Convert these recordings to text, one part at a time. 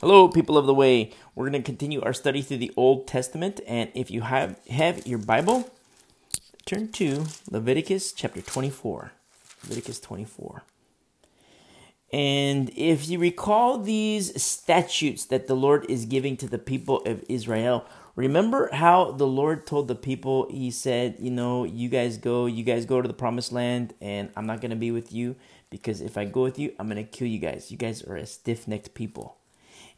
Hello, people of the way. We're going to continue our study through the Old Testament, and if you have have your Bible, turn to Leviticus chapter 24. Leviticus 24. And if you recall these statutes that the Lord is giving to the people of Israel, remember how the Lord told the people, He said, You know, you guys go, you guys go to the promised land, and I'm not going to be with you because if I go with you, I'm going to kill you guys. You guys are a stiff necked people.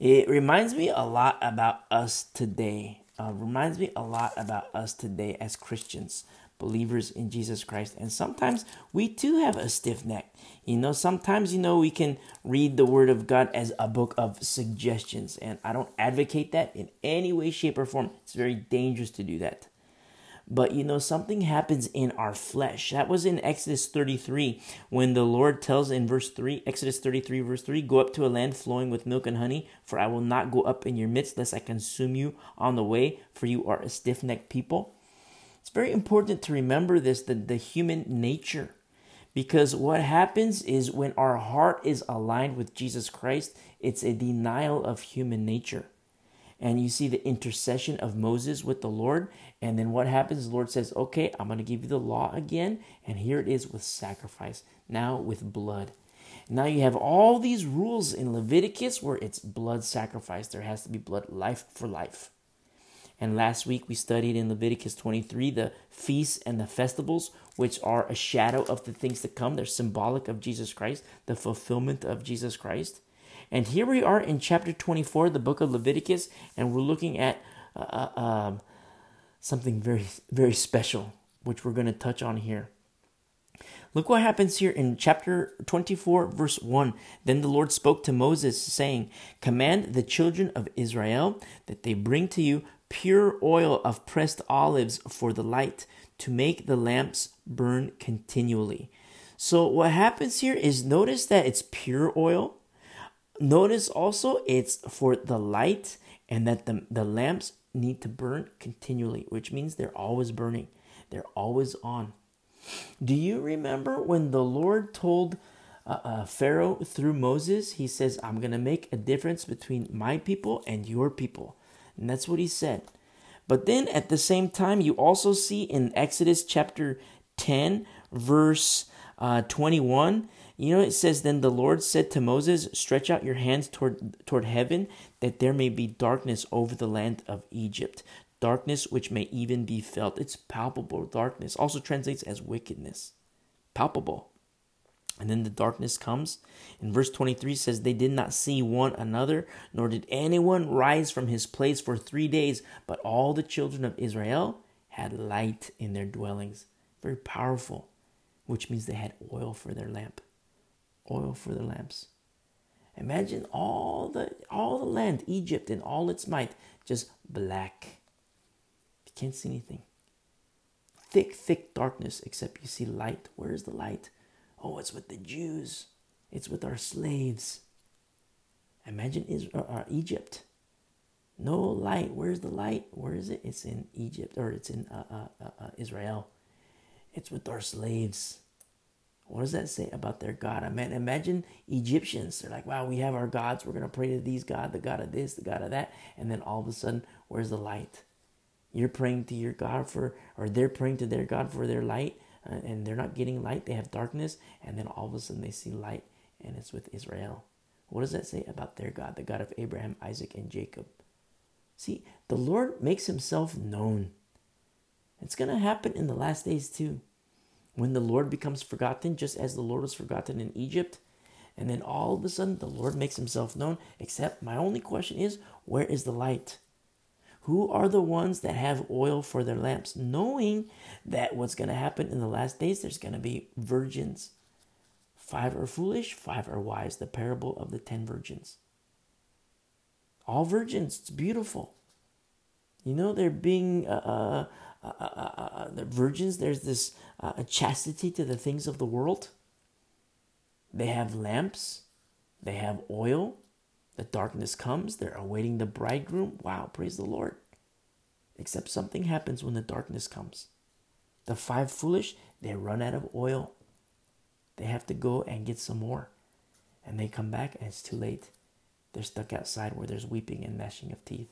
It reminds me a lot about us today. Uh, reminds me a lot about us today as Christians, believers in Jesus Christ. And sometimes we too have a stiff neck. You know, sometimes, you know, we can read the Word of God as a book of suggestions. And I don't advocate that in any way, shape, or form. It's very dangerous to do that. But you know, something happens in our flesh. That was in Exodus 33 when the Lord tells in verse 3, Exodus 33, verse 3, Go up to a land flowing with milk and honey, for I will not go up in your midst, lest I consume you on the way, for you are a stiff necked people. It's very important to remember this the, the human nature. Because what happens is when our heart is aligned with Jesus Christ, it's a denial of human nature and you see the intercession of Moses with the Lord. And then what happens? The Lord says, Okay, I'm going to give you the law again. And here it is with sacrifice, now with blood. Now you have all these rules in Leviticus where it's blood sacrifice. There has to be blood, life for life. And last week we studied in Leviticus 23 the feasts and the festivals, which are a shadow of the things to come. They're symbolic of Jesus Christ, the fulfillment of Jesus Christ. And here we are in chapter 24, the book of Leviticus, and we're looking at uh, uh, um, something very, very special, which we're going to touch on here. Look what happens here in chapter 24, verse 1. Then the Lord spoke to Moses, saying, Command the children of Israel that they bring to you pure oil of pressed olives for the light, to make the lamps burn continually. So, what happens here is notice that it's pure oil, Notice also it's for the light and that the, the lamps need to burn continually, which means they're always burning, they're always on. Do you remember when the Lord told uh, uh, Pharaoh through Moses, he says, I'm going to make a difference between my people and your people. And that's what he said. But then at the same time, you also see in Exodus chapter 10, verse uh, 21, you know, it says, Then the Lord said to Moses, Stretch out your hands toward, toward heaven, that there may be darkness over the land of Egypt. Darkness which may even be felt. It's palpable darkness. Also translates as wickedness. Palpable. And then the darkness comes. In verse 23 says, They did not see one another, nor did anyone rise from his place for three days, but all the children of Israel had light in their dwellings. Very powerful, which means they had oil for their lamp oil for the lamps. Imagine all the all the land, Egypt in all its might, just black. You can't see anything. Thick, thick darkness, except you see light. Where is the light? Oh, it's with the Jews. It's with our slaves. Imagine Israel, uh, uh, Egypt. No light. Where's the light? Where is it? It's in Egypt or it's in uh, uh, uh, uh Israel. It's with our slaves. What does that say about their God? I mean, imagine Egyptians. They're like, wow, we have our gods. We're going to pray to these God, the God of this, the God of that. And then all of a sudden, where's the light? You're praying to your God for, or they're praying to their God for their light, uh, and they're not getting light. They have darkness. And then all of a sudden, they see light, and it's with Israel. What does that say about their God, the God of Abraham, Isaac, and Jacob? See, the Lord makes himself known. It's going to happen in the last days too when the Lord becomes forgotten, just as the Lord was forgotten in Egypt. And then all of a sudden, the Lord makes himself known. Except, my only question is, where is the light? Who are the ones that have oil for their lamps, knowing that what's going to happen in the last days, there's going to be virgins. Five are foolish, five are wise. The parable of the ten virgins. All virgins, it's beautiful. You know, they're being uh, uh, uh, uh, uh, the virgins, there's this chastity to the things of the world. They have lamps, they have oil. The darkness comes, they're awaiting the bridegroom. Wow, praise the Lord. Except something happens when the darkness comes. The five foolish, they run out of oil. They have to go and get some more. And they come back and it's too late. they're stuck outside where there's weeping and gnashing of teeth.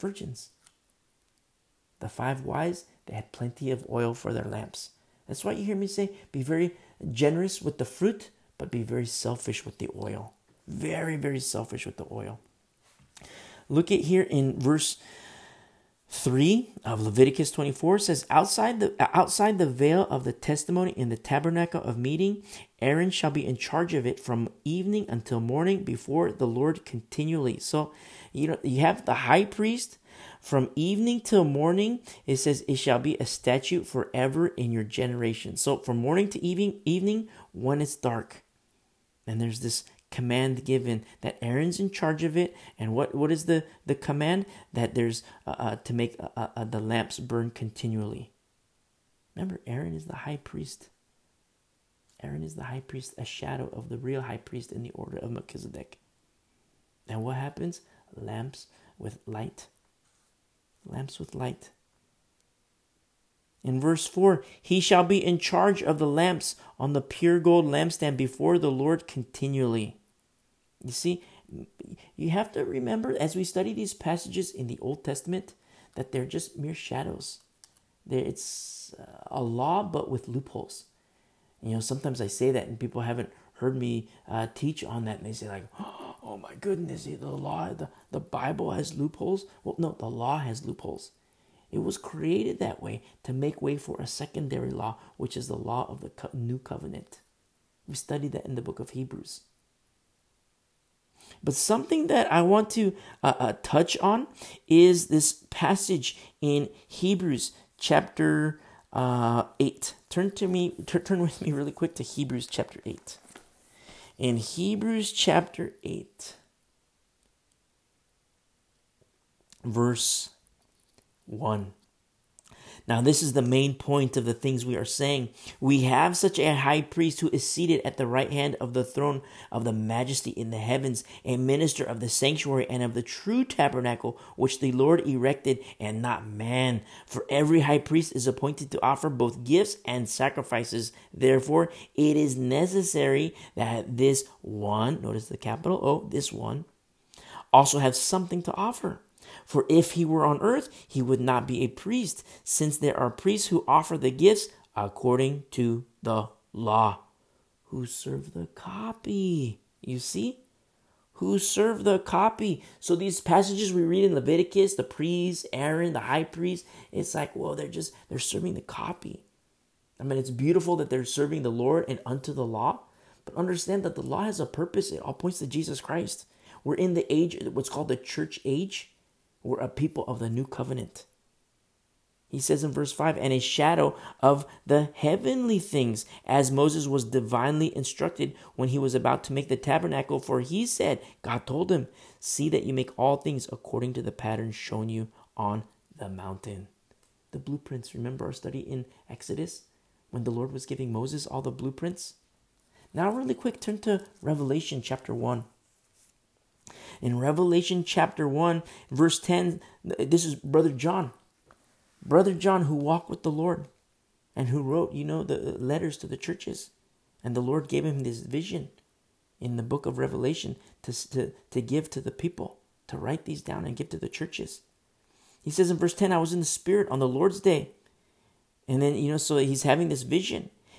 Virgins. The five wise, they had plenty of oil for their lamps. That's why you hear me say, be very generous with the fruit, but be very selfish with the oil. Very, very selfish with the oil. Look at here in verse 3 of Leviticus 24 says outside the uh, outside the veil of the testimony in the tabernacle of meeting Aaron shall be in charge of it from evening until morning before the Lord continually. So you know you have the high priest from evening till morning it says it shall be a statute forever in your generation. So from morning to evening evening when it's dark. And there's this command given that Aaron's in charge of it. And what, what is the, the command? That there's uh, uh, to make uh, uh, the lamps burn continually. Remember, Aaron is the high priest. Aaron is the high priest, a shadow of the real high priest in the order of Melchizedek. And what happens? Lamps with light. Lamps with light. In verse 4, he shall be in charge of the lamps on the pure gold lampstand before the Lord continually. You see, you have to remember as we study these passages in the Old Testament that they're just mere shadows. It's a law, but with loopholes. You know, sometimes I say that and people haven't heard me uh, teach on that, and they say like, "Oh my goodness, the law, the, the Bible has loopholes." Well, no, the law has loopholes. It was created that way to make way for a secondary law, which is the law of the new covenant. We studied that in the book of Hebrews. But something that I want to uh, uh, touch on is this passage in Hebrews chapter uh, 8. Turn to me, t- turn with me really quick to Hebrews chapter 8. In Hebrews chapter 8, verse 1. Now, this is the main point of the things we are saying. We have such a high priest who is seated at the right hand of the throne of the majesty in the heavens, a minister of the sanctuary and of the true tabernacle which the Lord erected and not man. For every high priest is appointed to offer both gifts and sacrifices. Therefore, it is necessary that this one, notice the capital O, this one, also have something to offer. For if he were on earth, he would not be a priest, since there are priests who offer the gifts according to the law, who serve the copy. You see? Who serve the copy. So these passages we read in Leviticus, the priest, Aaron, the high priest, it's like, well, they're just they're serving the copy. I mean, it's beautiful that they're serving the Lord and unto the law, but understand that the law has a purpose. It all points to Jesus Christ. We're in the age, what's called the church age. We're a people of the new covenant. He says in verse 5 and a shadow of the heavenly things, as Moses was divinely instructed when he was about to make the tabernacle. For he said, God told him, See that you make all things according to the pattern shown you on the mountain. The blueprints. Remember our study in Exodus when the Lord was giving Moses all the blueprints? Now, really quick, turn to Revelation chapter 1. In Revelation chapter 1, verse 10, this is Brother John. Brother John, who walked with the Lord and who wrote, you know, the letters to the churches. And the Lord gave him this vision in the book of Revelation to, to, to give to the people, to write these down and give to the churches. He says in verse 10, I was in the Spirit on the Lord's day. And then, you know, so he's having this vision.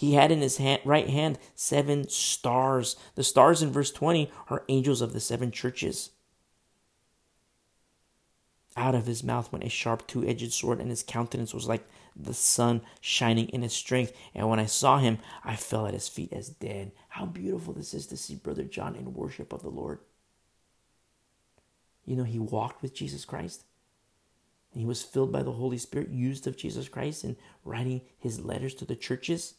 He had in his hand, right hand seven stars. The stars in verse 20 are angels of the seven churches. Out of his mouth went a sharp two edged sword, and his countenance was like the sun shining in his strength. And when I saw him, I fell at his feet as dead. How beautiful this is to see Brother John in worship of the Lord. You know, he walked with Jesus Christ. He was filled by the Holy Spirit, used of Jesus Christ in writing his letters to the churches.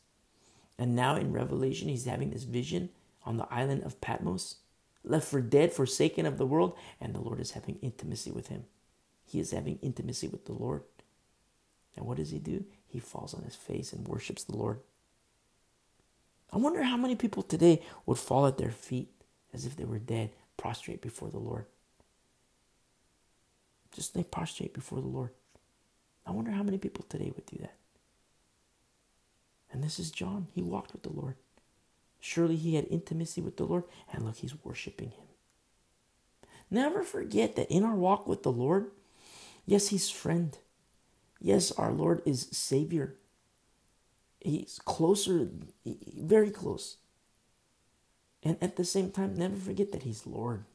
And now in Revelation, he's having this vision on the island of Patmos. left for dead, forsaken of the world, and the Lord is having intimacy with him. He is having intimacy with the Lord. And what does he do? He falls on his face and worships the Lord. I wonder how many people today would fall at their feet as if they were dead, prostrate before the Lord. Just they prostrate before the Lord. I wonder how many people today would do that. And this is John. He walked with the Lord. Surely he had intimacy with the Lord, and look, he's worshiping him. Never forget that in our walk with the Lord, yes, he's friend. Yes, our Lord is Savior. He's closer, very close. And at the same time, never forget that he's Lord.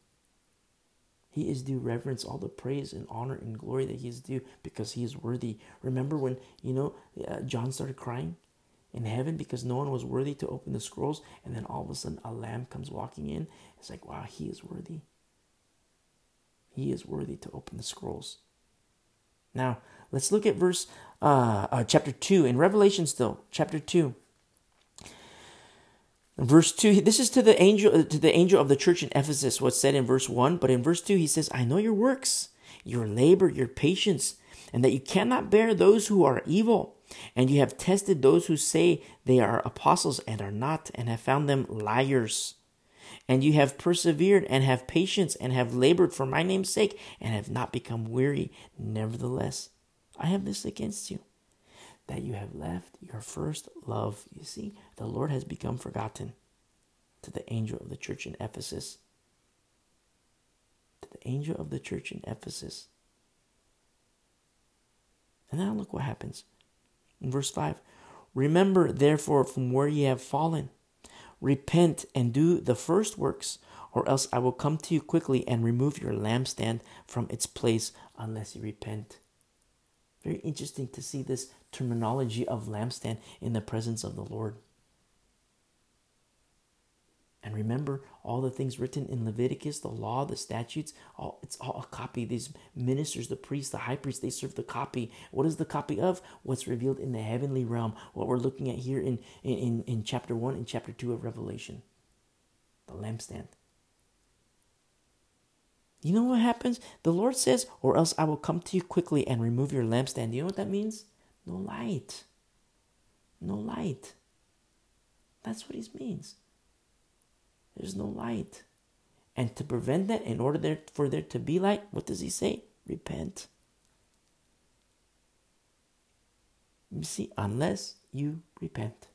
He is due reverence, all the praise and honor and glory that he is due because he is worthy. Remember when, you know, uh, John started crying? In heaven because no one was worthy to open the scrolls. And then all of a sudden, a lamb comes walking in. It's like, wow, he is worthy. He is worthy to open the scrolls. Now, let's look at verse uh, uh, chapter 2 in Revelation still, chapter 2. Verse 2, this is to the angel uh, to the angel of the church in Ephesus, what's said in verse 1. But in verse 2, he says, I know your works, your labor, your patience, and that you cannot bear those who are evil and you have tested those who say they are apostles and are not, and have found them liars. And you have persevered and have patience and have labored for my name's sake and have not become weary. Nevertheless, I have this against you that you have left your first love. You see, the Lord has become forgotten to the angel of the church in Ephesus. To the angel of the church in Ephesus. And now look what happens. In verse 5 Remember, therefore, from where ye have fallen, repent and do the first works, or else I will come to you quickly and remove your lampstand from its place unless you repent. Very interesting to see this terminology of lampstand in the presence of the Lord. And remember all the things written in Leviticus, the law, the statutes, all it's all a copy. These ministers, the priests, the high priest, they serve the copy. What is the copy of? What's revealed in the heavenly realm. What we're looking at here in, in, in chapter 1 and chapter 2 of Revelation. The lampstand. You know what happens? The Lord says, Or else I will come to you quickly and remove your lampstand. You know what that means? No light. No light. That's what he means. There's no light. And to prevent that, in order there, for there to be light, what does he say? Repent. You see, unless you repent.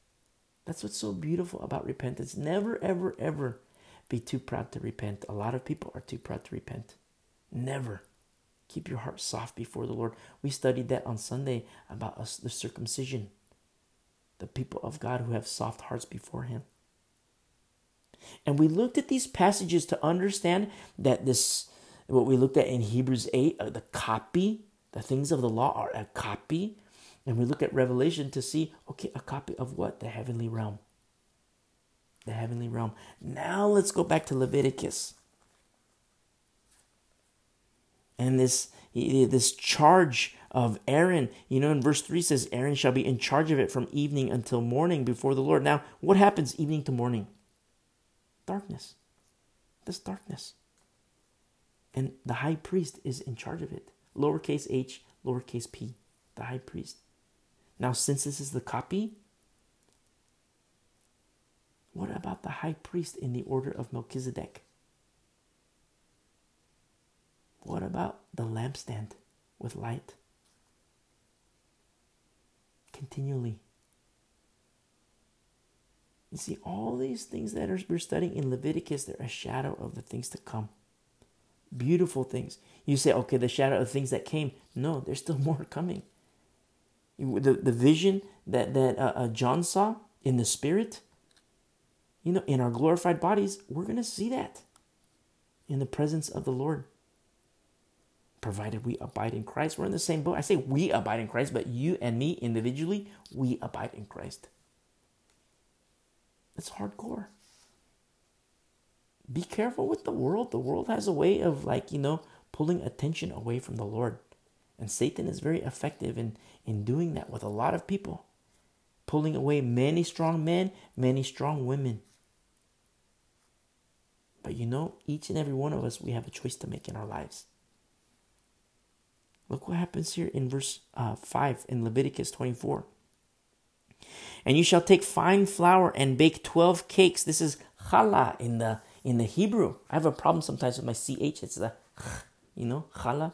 That's what's so beautiful about repentance. Never, ever, ever be too proud to repent. A lot of people are too proud to repent. Never. Keep your heart soft before the Lord. We studied that on Sunday about us, the circumcision. The people of God who have soft hearts before Him. And we looked at these passages to understand that this, what we looked at in Hebrews 8, uh, the copy, the things of the law are a copy. And we look at Revelation to see, okay, a copy of what? The heavenly realm. The heavenly realm. Now let's go back to Leviticus. And this this charge of Aaron, you know, in verse 3 says, Aaron shall be in charge of it from evening until morning before the Lord. Now, what happens evening to morning? Darkness. This darkness. And the high priest is in charge of it. Lowercase h, lowercase p, the high priest. Now, since this is the copy, what about the high priest in the order of Melchizedek? What about the lampstand with light? Continually you see, all these things that are, we're studying in Leviticus, they're a shadow of the things to come. Beautiful things. You say, okay, the shadow of things that came. No, there's still more coming. The, the vision that, that uh, uh, John saw in the spirit, you know, in our glorified bodies, we're going to see that in the presence of the Lord. Provided we abide in Christ, we're in the same boat. I say we abide in Christ, but you and me individually, we abide in Christ. It's hardcore. Be careful with the world. The world has a way of, like, you know, pulling attention away from the Lord. And Satan is very effective in, in doing that with a lot of people, pulling away many strong men, many strong women. But you know, each and every one of us, we have a choice to make in our lives. Look what happens here in verse uh, 5 in Leviticus 24. And you shall take fine flour and bake 12 cakes. This is challah in the in the Hebrew. I have a problem sometimes with my ch. It's the you know challah.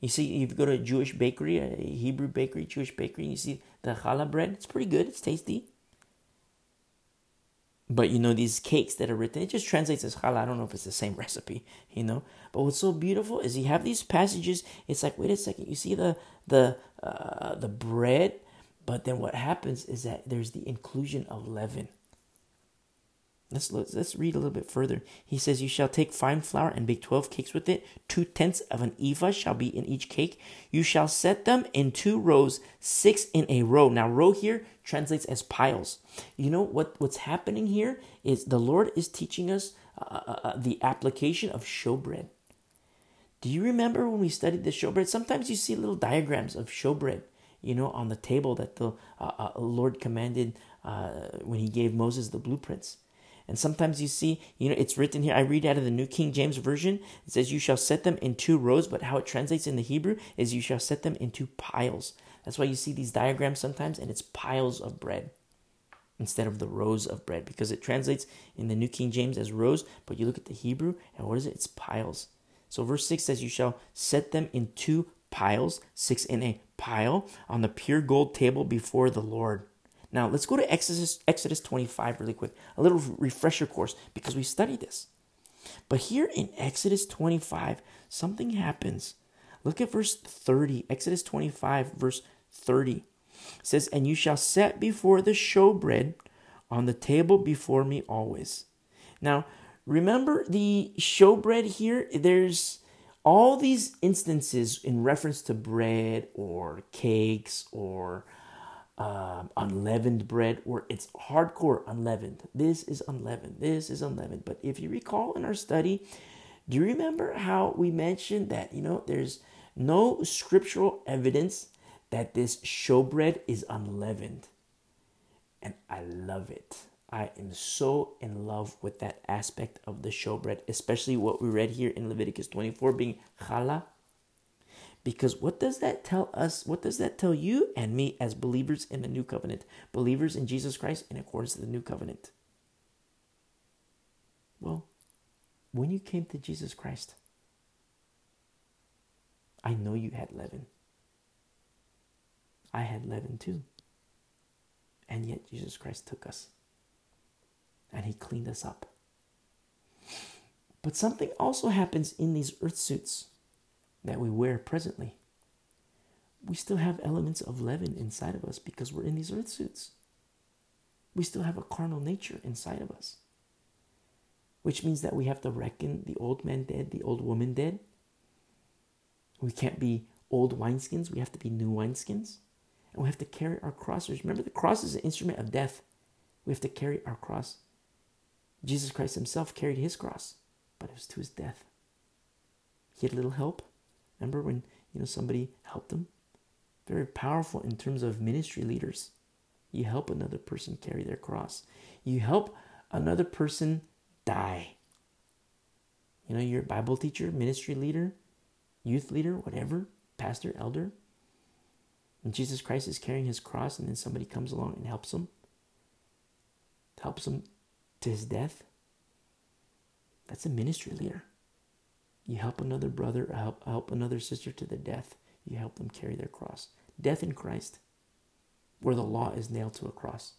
You see, if you go to a Jewish bakery, a Hebrew bakery, Jewish bakery, and you see the challah bread. It's pretty good. It's tasty. But you know these cakes that are written, it just translates as challah. I don't know if it's the same recipe, you know. But what's so beautiful is you have these passages. It's like, wait a second, you see the the uh, the bread, but then what happens is that there's the inclusion of leaven. Let's, let's, let's read a little bit further. He says, You shall take fine flour and bake 12 cakes with it. Two tenths of an ephah shall be in each cake. You shall set them in two rows, six in a row. Now, row here translates as piles. You know what, what's happening here is the Lord is teaching us uh, uh, uh the application of showbread. Do you remember when we studied the showbread? Sometimes you see little diagrams of showbread, you know, on the table that the uh, uh Lord commanded uh, when He gave Moses the blueprints. And sometimes you see, you know, it's written here. I read out of the New King James Version. It says, You shall set them in two rows, but how it translates in the Hebrew is, You shall set them in two piles. That's why you see these diagrams sometimes, and it's piles of bread instead of the rows of bread, because it translates in the New King James as rows, but you look at the Hebrew, and what is it? It's piles. So verse 6 says, You shall set them in two piles, six in a pile, on the pure gold table before the Lord. Now let's go to Exodus Exodus 25 really quick, a little refresher course because we studied this. But here in Exodus 25, something happens. Look at verse 30. Exodus 25 verse 30 it says, "And you shall set before the showbread on the table before me always." Now, remember the showbread here, there's all these instances in reference to bread or cakes or um, unleavened bread where it's hardcore unleavened. This is unleavened. This is unleavened. But if you recall in our study, do you remember how we mentioned that, you know, there's no scriptural evidence that this showbread is unleavened? And I love it. I am so in love with that aspect of the showbread, especially what we read here in Leviticus 24 being challah because what does that tell us? What does that tell you and me as believers in the new covenant? Believers in Jesus Christ in accordance to the new covenant. Well, when you came to Jesus Christ, I know you had leaven. I had leaven too. And yet Jesus Christ took us and he cleaned us up. But something also happens in these earth suits that we wear presently, we still have elements of leaven inside of us because we're in these earth suits. We still have a carnal nature inside of us, which means that we have to reckon the old man dead, the old woman dead. We can't be old wineskins, we have to be new wineskins. And we have to carry our crosses. Remember, the cross is an instrument of death. We have to carry our cross. Jesus Christ himself carried his cross, but it was to his death. He had a little help, Remember when you know somebody helped him? Very powerful in terms of ministry leaders. You help another person carry their cross. You help another person die. You know, you're a Bible teacher, ministry leader, youth leader, whatever, pastor, elder. And Jesus Christ is carrying his cross, and then somebody comes along and helps him, helps him to his death. That's a ministry leader. You help another brother, uh, help, help another sister to the death. You help them carry their cross. Death in Christ, where the law is nailed to a cross,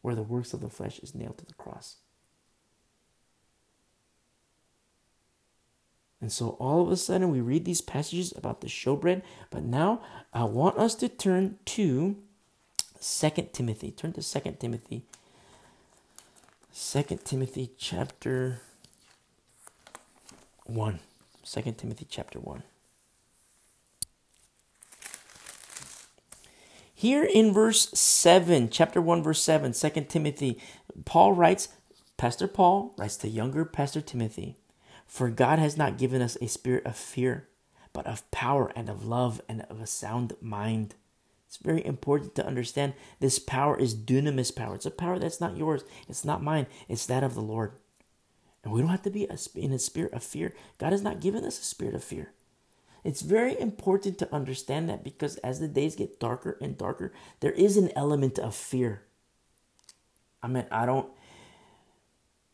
where the works of the flesh is nailed to the cross. And so all of a sudden we read these passages about the showbread, but now I want us to turn to Second Timothy. Turn to Second Timothy. Second Timothy chapter 1. 2 Timothy chapter 1. Here in verse 7, chapter 1, verse 7, 2 Timothy, Paul writes, Pastor Paul writes to younger Pastor Timothy, For God has not given us a spirit of fear, but of power and of love and of a sound mind. It's very important to understand this power is dunamis power. It's a power that's not yours, it's not mine, it's that of the Lord. And we don't have to be in a spirit of fear. God has not given us a spirit of fear. It's very important to understand that because as the days get darker and darker, there is an element of fear. I mean, I don't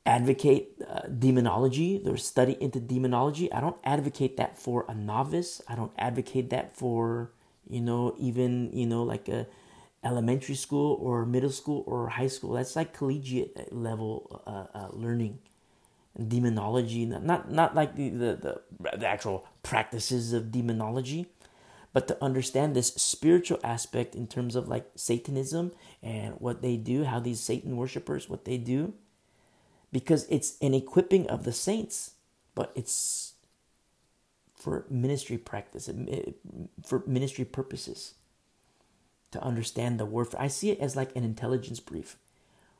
advocate uh, demonology, or study into demonology. I don't advocate that for a novice. I don't advocate that for, you know, even, you know, like a elementary school or middle school or high school. That's like collegiate level uh, uh, learning demonology, not not like the, the, the, the actual practices of demonology, but to understand this spiritual aspect in terms of like Satanism and what they do, how these Satan worshippers, what they do, because it's an equipping of the saints, but it's for ministry practice, for ministry purposes, to understand the warfare. I see it as like an intelligence brief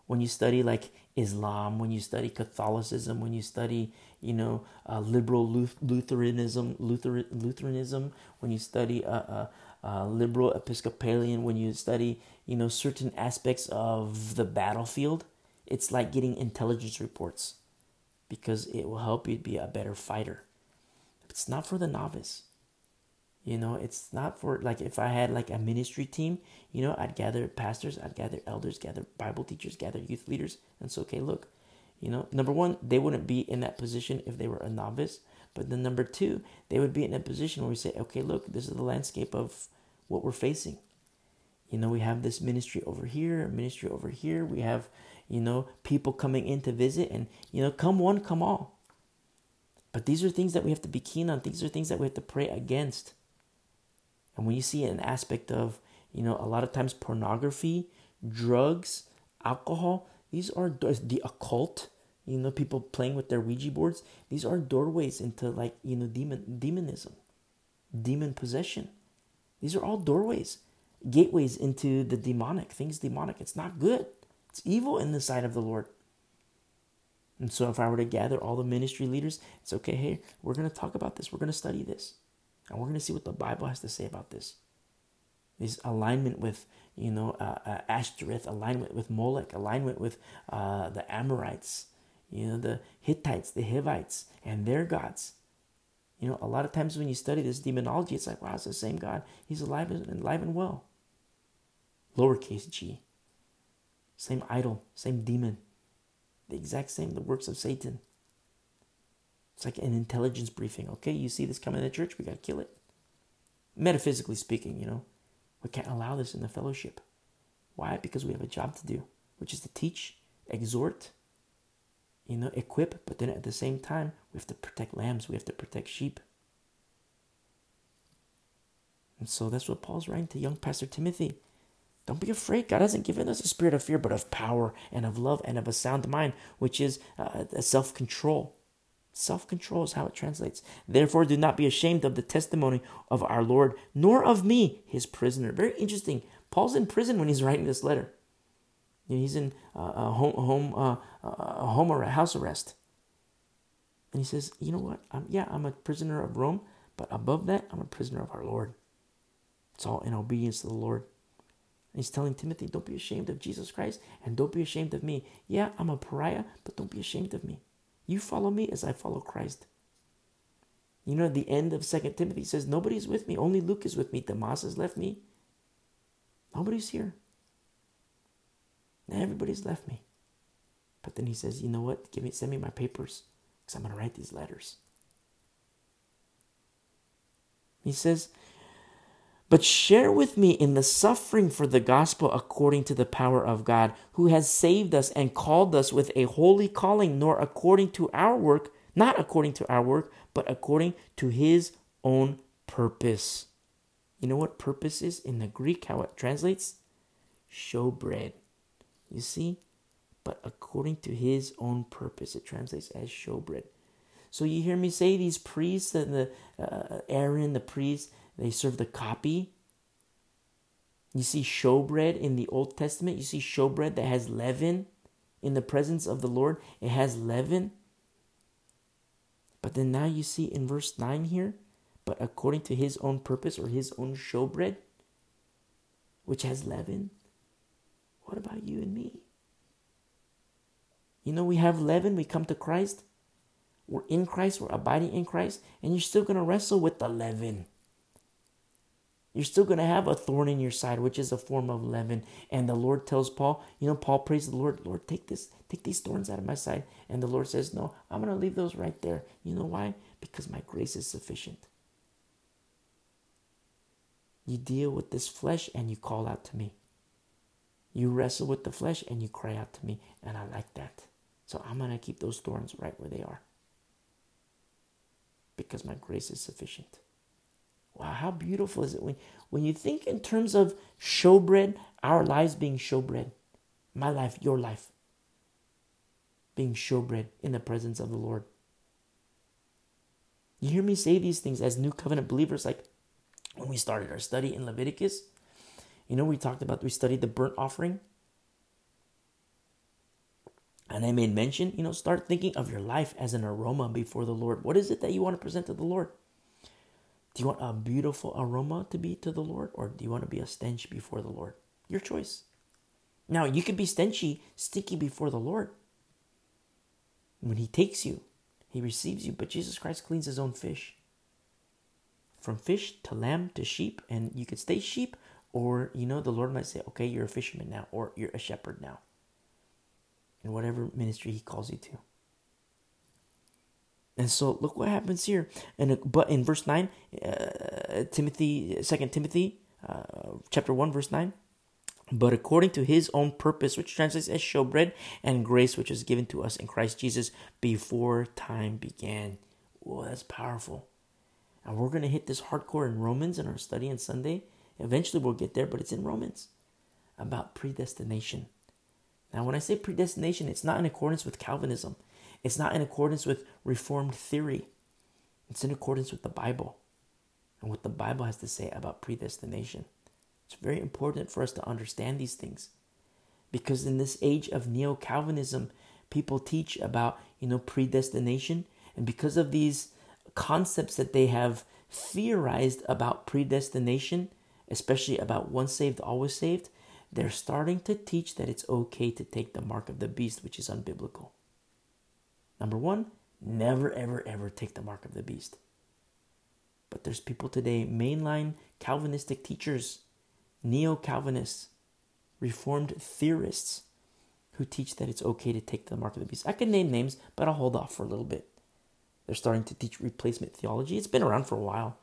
when you study like Islam, when you study Catholicism, when you study, you know, uh, liberal Lutheranism, Luther, Lutheranism, when you study uh, uh, uh, liberal Episcopalian, when you study, you know, certain aspects of the battlefield, it's like getting intelligence reports because it will help you be a better fighter. It's not for the novice. You know, it's not for like if I had like a ministry team, you know, I'd gather pastors, I'd gather elders, gather Bible teachers, gather youth leaders, and so okay, look, you know, number one, they wouldn't be in that position if they were a novice. But then number two, they would be in a position where we say, okay, look, this is the landscape of what we're facing. You know, we have this ministry over here, ministry over here. We have, you know, people coming in to visit, and you know, come one, come all. But these are things that we have to be keen on. These are things that we have to pray against. And when you see an aspect of, you know, a lot of times pornography, drugs, alcohol, these are the occult, you know, people playing with their Ouija boards, these are doorways into like, you know, demon demonism, demon possession. These are all doorways, gateways into the demonic, things demonic. It's not good. It's evil in the sight of the Lord. And so if I were to gather all the ministry leaders, it's okay, hey, we're going to talk about this. We're going to study this. And we're going to see what the Bible has to say about this. This alignment with, you know, uh, uh, Ashtoreth, alignment with Molech, alignment with uh, the Amorites, you know, the Hittites, the Hivites, and their gods. You know, a lot of times when you study this demonology, it's like, wow, it's the same God. He's alive and alive and well. Lowercase g. Same idol, same demon. The exact same, the works of Satan. It's like an intelligence briefing. Okay, you see this coming in the church, we got to kill it. Metaphysically speaking, you know, we can't allow this in the fellowship. Why? Because we have a job to do, which is to teach, exhort, you know, equip, but then at the same time, we have to protect lambs, we have to protect sheep. And so that's what Paul's writing to young Pastor Timothy. Don't be afraid. God hasn't given us a spirit of fear, but of power and of love and of a sound mind, which is uh, self control. Self control is how it translates. Therefore, do not be ashamed of the testimony of our Lord, nor of me, his prisoner. Very interesting. Paul's in prison when he's writing this letter. He's in uh, a home, home, uh, a home or a house arrest. And he says, You know what? I'm, yeah, I'm a prisoner of Rome, but above that, I'm a prisoner of our Lord. It's all in obedience to the Lord. He's telling Timothy, Don't be ashamed of Jesus Christ and don't be ashamed of me. Yeah, I'm a pariah, but don't be ashamed of me. You follow me as I follow Christ. You know, at the end of Second Timothy says, Nobody's with me. Only Luke is with me. Demas has left me. Nobody's here. Everybody's left me. But then he says, You know what? Give me send me my papers. Because I'm gonna write these letters. He says, but share with me in the suffering for the gospel according to the power of God, who has saved us and called us with a holy calling, nor according to our work, not according to our work, but according to his own purpose. You know what purpose is in the Greek, how it translates? Showbread. You see? But according to his own purpose, it translates as showbread. So you hear me say these priests and the uh, Aaron, the priest, they serve the copy. You see showbread in the Old Testament. You see showbread that has leaven in the presence of the Lord. It has leaven. But then now you see in verse 9 here, but according to his own purpose or his own showbread, which has leaven. What about you and me? You know, we have leaven, we come to Christ, We're in Christ, we're abiding in Christ, and you're still going to wrestle with the leaven. You're still going to have a thorn in your side, which is a form of leaven. And the Lord tells Paul, you know, Paul prays the Lord, Lord, take this, take these thorns out of my side. And the Lord says, No, I'm going to leave those right there. You know why? Because my grace is sufficient. You deal with this flesh and you call out to me. You wrestle with the flesh and you cry out to me. And I like that. So I'm going to keep those thorns right where they are. Because my grace is sufficient. Wow, how beautiful is it when, when you think in terms of showbread, our lives being showbread, my life, your life, being showbread in the presence of the Lord. You hear me say these things as new covenant believers, like when we started our study in Leviticus. You know, we talked about, we studied the burnt offering. And I made mention, you know, start thinking of your life as an aroma before the Lord. What is it that you want to present to the Lord? Do you want a beautiful aroma to be to the Lord, or do you want to be a stench before the Lord? Your choice. Now, you could be stenchy, sticky before the Lord. When He takes you, He receives you, but Jesus Christ cleans His own fish. From fish to lamb to sheep, and you could stay sheep, or, you know, the Lord might say, okay, you're a fisherman now, or you're a shepherd now. In whatever ministry He calls you to. And so look what happens here. And but in verse nine, uh, Timothy, Second Timothy, uh, chapter one, verse nine. But according to his own purpose, which translates as showbread, and grace which was given to us in Christ Jesus before time began. Whoa, that's powerful. And we're going to hit this hardcore in Romans in our study on Sunday. Eventually we'll get there, but it's in Romans about predestination. Now, when I say predestination, it's not in accordance with Calvinism. It's not in accordance with Reformed theory. It's in accordance with the Bible and what the Bible has to say about predestination. It's very important for us to understand these things because in this age of neo Calvinism, people teach about, you know, predestination. And because of these concepts that they have theorized about predestination, especially about once saved, always saved, they're starting to teach that it's okay to take the mark of the beast, which is unbiblical. Number one, never, ever, ever take the mark of the beast. But there's people today, mainline Calvinistic teachers, neo Calvinists, Reformed theorists, who teach that it's okay to take the mark of the beast. I can name names, but I'll hold off for a little bit. They're starting to teach replacement theology. It's been around for a while.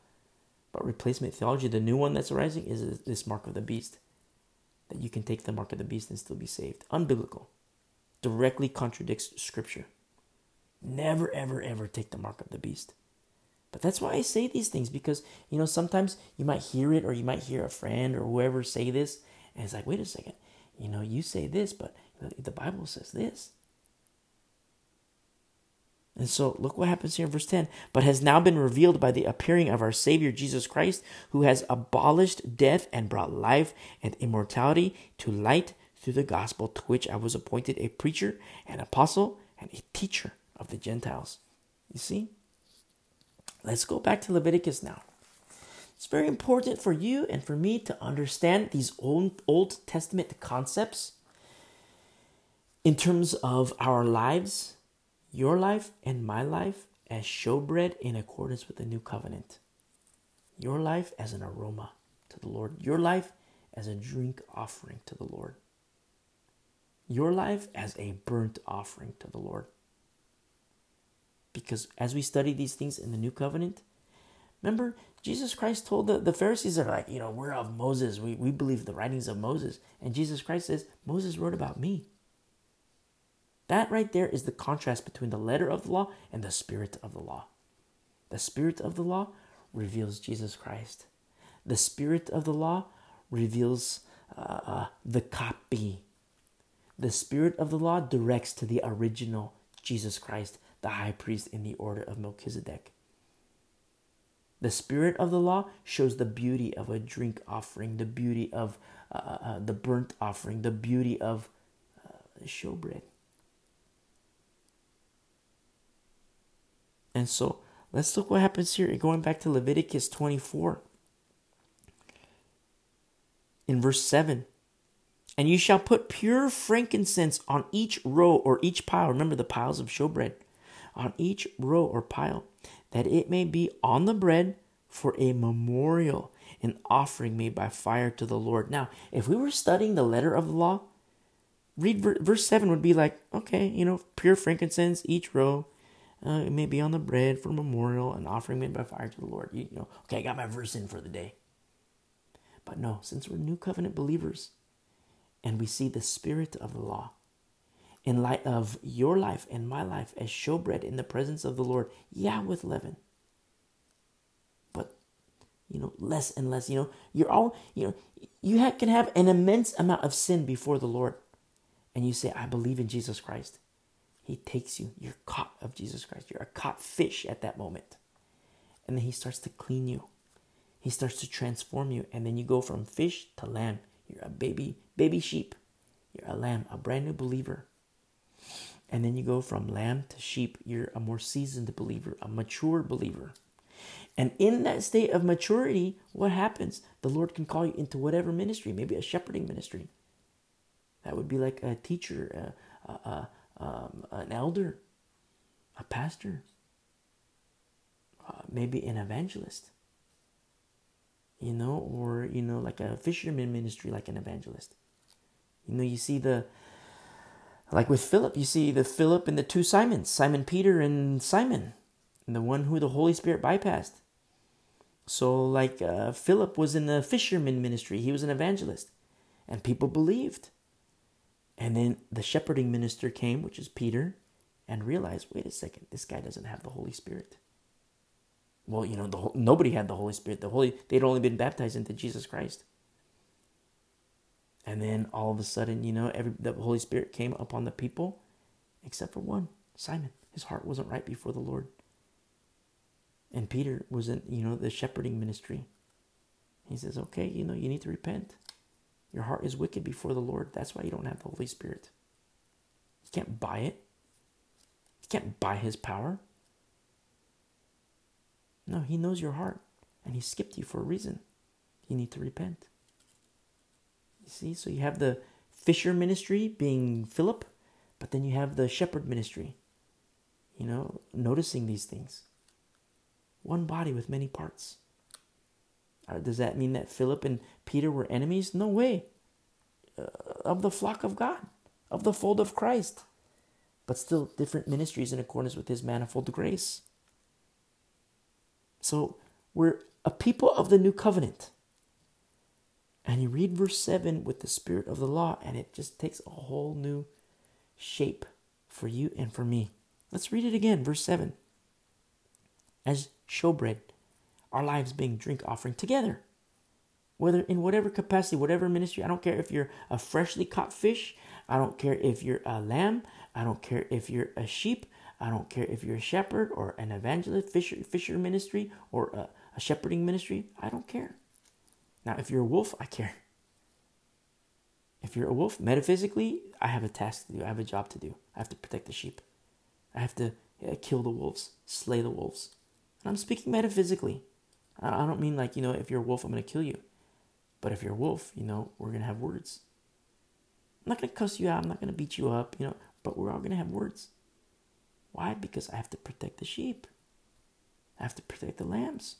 But replacement theology, the new one that's arising, is this mark of the beast. That you can take the mark of the beast and still be saved. Unbiblical. Directly contradicts scripture. Never, ever, ever take the mark of the beast. But that's why I say these things because, you know, sometimes you might hear it or you might hear a friend or whoever say this, and it's like, wait a second, you know, you say this, but the Bible says this. And so look what happens here in verse 10. But has now been revealed by the appearing of our Savior Jesus Christ, who has abolished death and brought life and immortality to light through the gospel, to which I was appointed a preacher, an apostle, and a teacher of the Gentiles. You see? Let's go back to Leviticus now. It's very important for you and for me to understand these old, Old Testament concepts in terms of our lives, your life and my life, as showbread in accordance with the new covenant. Your life as an aroma to the Lord. Your life as a drink offering to the Lord. Your life as a burnt offering to the Lord. Because as we study these things in the new covenant, remember, Jesus Christ told the, the Pharisees are like, you know, we're of Moses. We, we believe the writings of Moses. And Jesus Christ says, Moses wrote about me. That right there is the contrast between the letter of the law and the spirit of the law. The spirit of the law reveals Jesus Christ. The spirit of the law reveals uh, uh the copy. The spirit of the law directs to the original Jesus Christ the high priest in the order of Melchizedek. The spirit of the law shows the beauty of a drink offering, the beauty of uh, uh, uh the burnt offering, the beauty of uh, showbread. And so let's look what happens here. Going back to Leviticus 24, in verse 7. And you shall put pure frankincense on each row or each pile. Remember the piles of showbread on each row or pile, that it may be on the bread for a memorial, an offering made by fire to the Lord. Now, if we were studying the letter of the law, read verse 7 would be like, okay, you know, pure frankincense, each row. Uh, it may be on the bread for memorial, an offering made by fire to the Lord. You, you know, okay, I got my verse in for the day. But no, since we're new covenant believers and we see the spirit of the law, in light of your life and my life as showbread in the presence of the Lord, yeah, with leaven. But, you know, less and less, you know, you're all, you know, you can have an immense amount of sin before the Lord. And you say, I believe in Jesus Christ. He takes you. You're caught of Jesus Christ. You're a caught fish at that moment. And then he starts to clean you. He starts to transform you. And then you go from fish to lamb. You're a baby, baby sheep. You're a lamb, a brand new believer. And then you go from lamb to sheep. You're a more seasoned believer, a mature believer. And in that state of maturity, what happens? The Lord can call you into whatever ministry, maybe a shepherding ministry. That would be like a teacher, a, a, a, um, an elder, a pastor, uh, maybe an evangelist, you know, or, you know, like a fisherman ministry, like an evangelist. You know, you see the, like with Philip, you see the Philip and the two Simons, Simon Peter and Simon, and the one who the Holy Spirit bypassed. So, like uh, Philip was in the fisherman ministry, he was an evangelist, and people believed. And then the shepherding minister came, which is Peter, and realized, wait a second, this guy doesn't have the Holy Spirit. Well, you know, the, nobody had the Holy Spirit. The Holy they'd only been baptized into Jesus Christ. And then all of a sudden, you know, every the Holy Spirit came upon the people, except for one, Simon. His heart wasn't right before the Lord. And Peter was in, you know, the shepherding ministry. He says, okay, you know, you need to repent. Your heart is wicked before the Lord. That's why you don't have the Holy Spirit. You can't buy it. You can't buy his power. No, he knows your heart and he skipped you for a reason. You need to repent. See, so you have the fisher ministry being Philip, but then you have the shepherd ministry, you know, noticing these things. One body with many parts. Uh, does that mean that Philip and Peter were enemies? No way. Uh, of the flock of God, of the fold of Christ, but still different ministries in accordance with his manifold grace. So we're a people of the new covenant. And you read verse 7 with the spirit of the law, and it just takes a whole new shape for you and for me. Let's read it again, verse 7. As showbread, our lives being drink offering together. Whether in whatever capacity, whatever ministry, I don't care if you're a freshly caught fish, I don't care if you're a lamb, I don't care if you're a sheep, I don't care if you're a shepherd or an evangelist, fisher, fisher ministry, or a, a shepherding ministry, I don't care. Now, if you're a wolf, I care. If you're a wolf, metaphysically, I have a task to do. I have a job to do. I have to protect the sheep. I have to yeah, kill the wolves, slay the wolves. And I'm speaking metaphysically. I don't mean like, you know, if you're a wolf, I'm going to kill you. But if you're a wolf, you know, we're going to have words. I'm not going to cuss you out. I'm not going to beat you up, you know, but we're all going to have words. Why? Because I have to protect the sheep. I have to protect the lambs.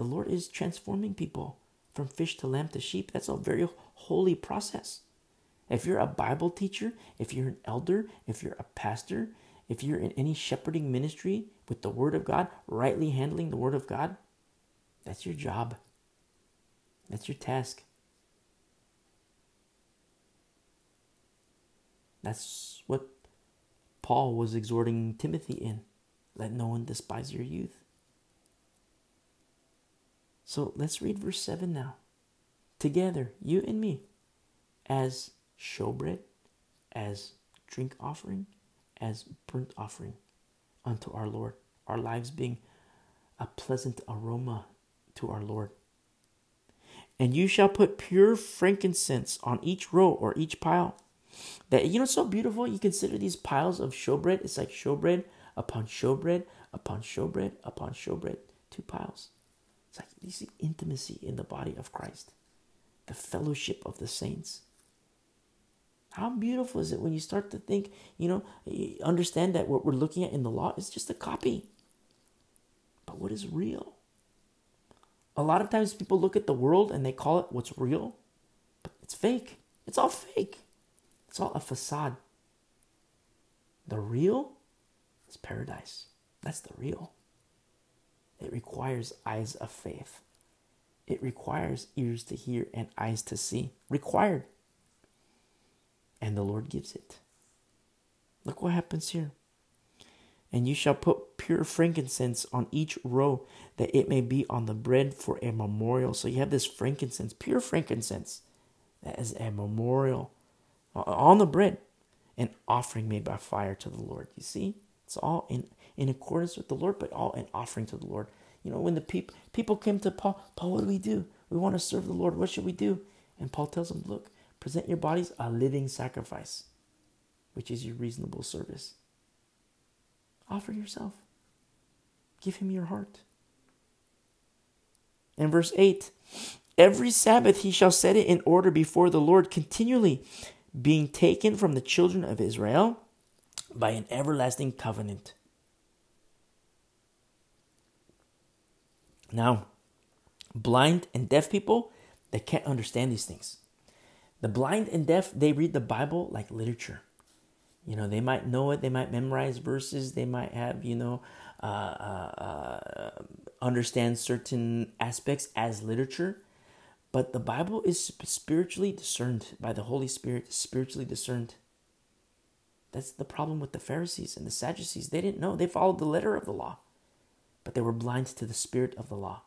The Lord is transforming people from fish to lamb to sheep. That's a very holy process. If you're a Bible teacher, if you're an elder, if you're a pastor, if you're in any shepherding ministry with the Word of God, rightly handling the Word of God, that's your job. That's your task. That's what Paul was exhorting Timothy in. Let no one despise your youth. So let's read verse 7 now. Together, you and me, as showbread, as drink offering, as burnt offering unto our Lord, our lives being a pleasant aroma to our Lord. And you shall put pure frankincense on each row or each pile. That you know, it's so beautiful. You consider these piles of showbread. It's like showbread upon showbread upon showbread upon showbread. Two piles. It's like you see intimacy in the body of Christ, the fellowship of the saints. How beautiful is it when you start to think, you know, understand that what we're looking at in the law is just a copy. But what is real? A lot of times people look at the world and they call it what's real, but it's fake. It's all fake. It's all a facade. The real is paradise. That's the real. It requires eyes of faith. It requires ears to hear and eyes to see. Required. And the Lord gives it. Look what happens here. And you shall put pure frankincense on each row, that it may be on the bread for a memorial. So you have this frankincense, pure frankincense, that is a memorial on the bread, an offering made by fire to the Lord. You see? It's all in, in accordance with the Lord, but all an offering to the Lord. You know, when the people people came to Paul, Paul, what do we do? We want to serve the Lord. What should we do? And Paul tells them, look, present your bodies a living sacrifice, which is your reasonable service. Offer yourself. Give him your heart. In verse 8, every Sabbath he shall set it in order before the Lord continually, being taken from the children of Israel by an everlasting covenant. Now, blind and deaf people, they can't understand these things. The blind and deaf, they read the Bible like literature. You know, they might know it, they might memorize verses, they might have, you know, uh, uh, uh, understand certain aspects as literature. But the Bible is spiritually discerned by the Holy Spirit, spiritually discerned. That's the problem with the Pharisees and the Sadducees. They didn't know. They followed the letter of the law but they were blind to the spirit of the law,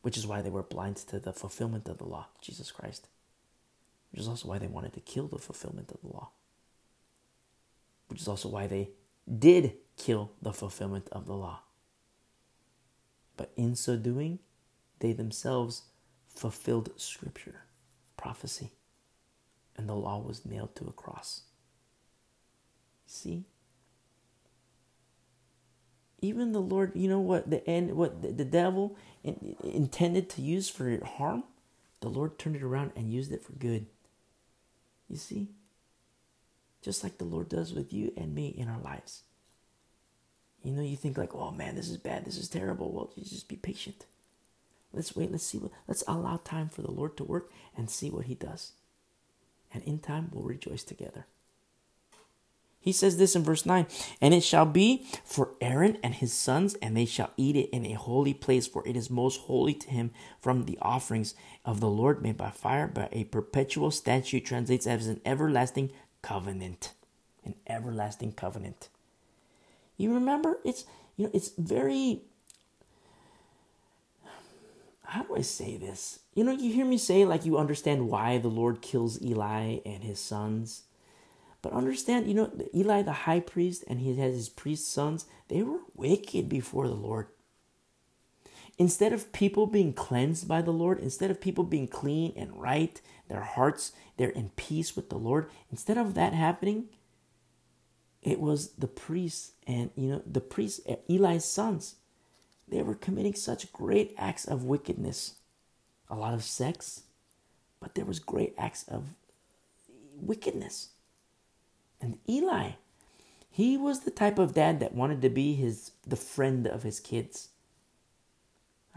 which is why they were blind to the fulfillment of the law, Jesus Christ. Which is also why they wanted to kill the fulfillment of the law. Which is also why they did kill the fulfillment of the law. But in so doing, they themselves fulfilled scripture, prophecy, and the law was nailed to a cross. See? Even the Lord, you know what the end, what the, the devil in, intended to use for harm, the Lord turned it around and used it for good. You see, just like the Lord does with you and me in our lives. You know, you think like, oh man, this is bad, this is terrible. Well, just be patient. Let's wait. Let's see. What, let's allow time for the Lord to work and see what He does. And in time, we'll rejoice together. He says this in verse 9 And it shall be for Aaron and his sons, and they shall eat it in a holy place, for it is most holy to him from the offerings of the Lord made by fire. But a perpetual statute translates as an everlasting covenant. An everlasting covenant. You remember? It's you know, it's very how do I say this? You know, you hear me say like you understand why the Lord kills Eli and his sons but understand, you know, Eli the high priest and he has his priest sons, they were wicked before the Lord. Instead of people being cleansed by the Lord, instead of people being clean and right, their hearts, they're in peace with the Lord, instead of that happening, it was the priests and, you know, the priests, eh, Eli's sons. They were committing such great acts of wickedness. A lot of sex, but there was great acts of wickedness. And Eli, he was the type of dad that wanted to be his the friend of his kids.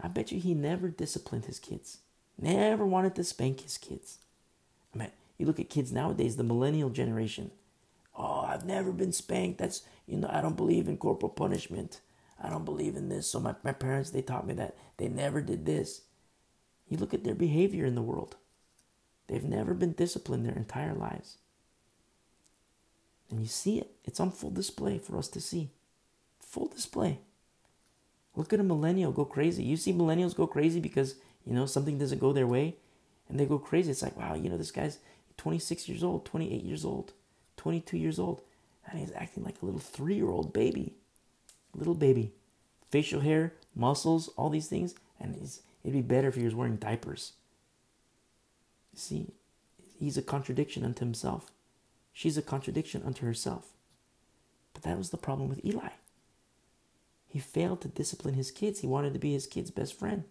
I bet you he never disciplined his kids. Never wanted to spank his kids. I mean, you look at kids nowadays, the millennial generation. Oh, I've never been spanked. That's you know, I don't believe in corporal punishment. I don't believe in this. So my, my parents they taught me that. They never did this. You look at their behavior in the world. They've never been disciplined their entire lives. And you see it. It's on full display for us to see. Full display. Look at a millennial go crazy. You see millennials go crazy because, you know, something doesn't go their way and they go crazy. It's like, wow, you know, this guy's 26 years old, 28 years old, 22 years old, and he's acting like a little three year old baby. Little baby. Facial hair, muscles, all these things. And it'd be better if he was wearing diapers. See, he's a contradiction unto himself. She's a contradiction unto herself. But that was the problem with Eli. He failed to discipline his kids. He wanted to be his kid's best friend.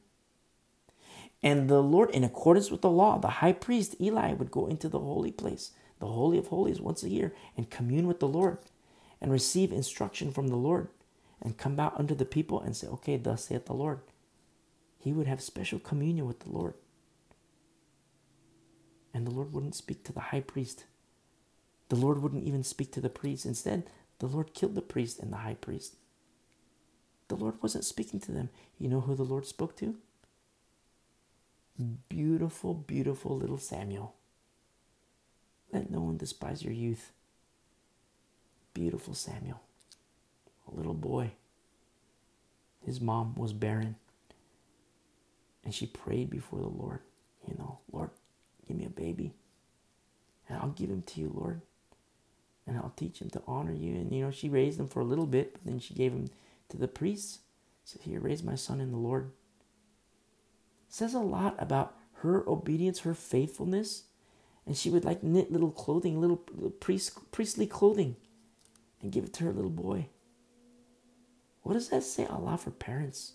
And the Lord, in accordance with the law, the high priest Eli would go into the holy place, the Holy of Holies once a year and commune with the Lord and receive instruction from the Lord and come out unto the people and say, Okay, thus saith the Lord. He would have special communion with the Lord. And the Lord wouldn't speak to the high priest. The Lord wouldn't even speak to the priest. Instead, the Lord killed the priest and the high priest. The Lord wasn't speaking to them. You know who the Lord spoke to? Beautiful, beautiful little Samuel. Let no one despise your youth. Beautiful Samuel, a little boy. His mom was barren. And she prayed before the Lord, you know, Lord, give me a baby. And I'll give him to you, Lord. And I'll teach him to honor you. And, you know, she raised him for a little bit, but then she gave him to the priests. Said, Here, raise my son in the Lord. says a lot about her obedience, her faithfulness. And she would like knit little clothing, little priest, priestly clothing, and give it to her little boy. What does that say a lot for parents?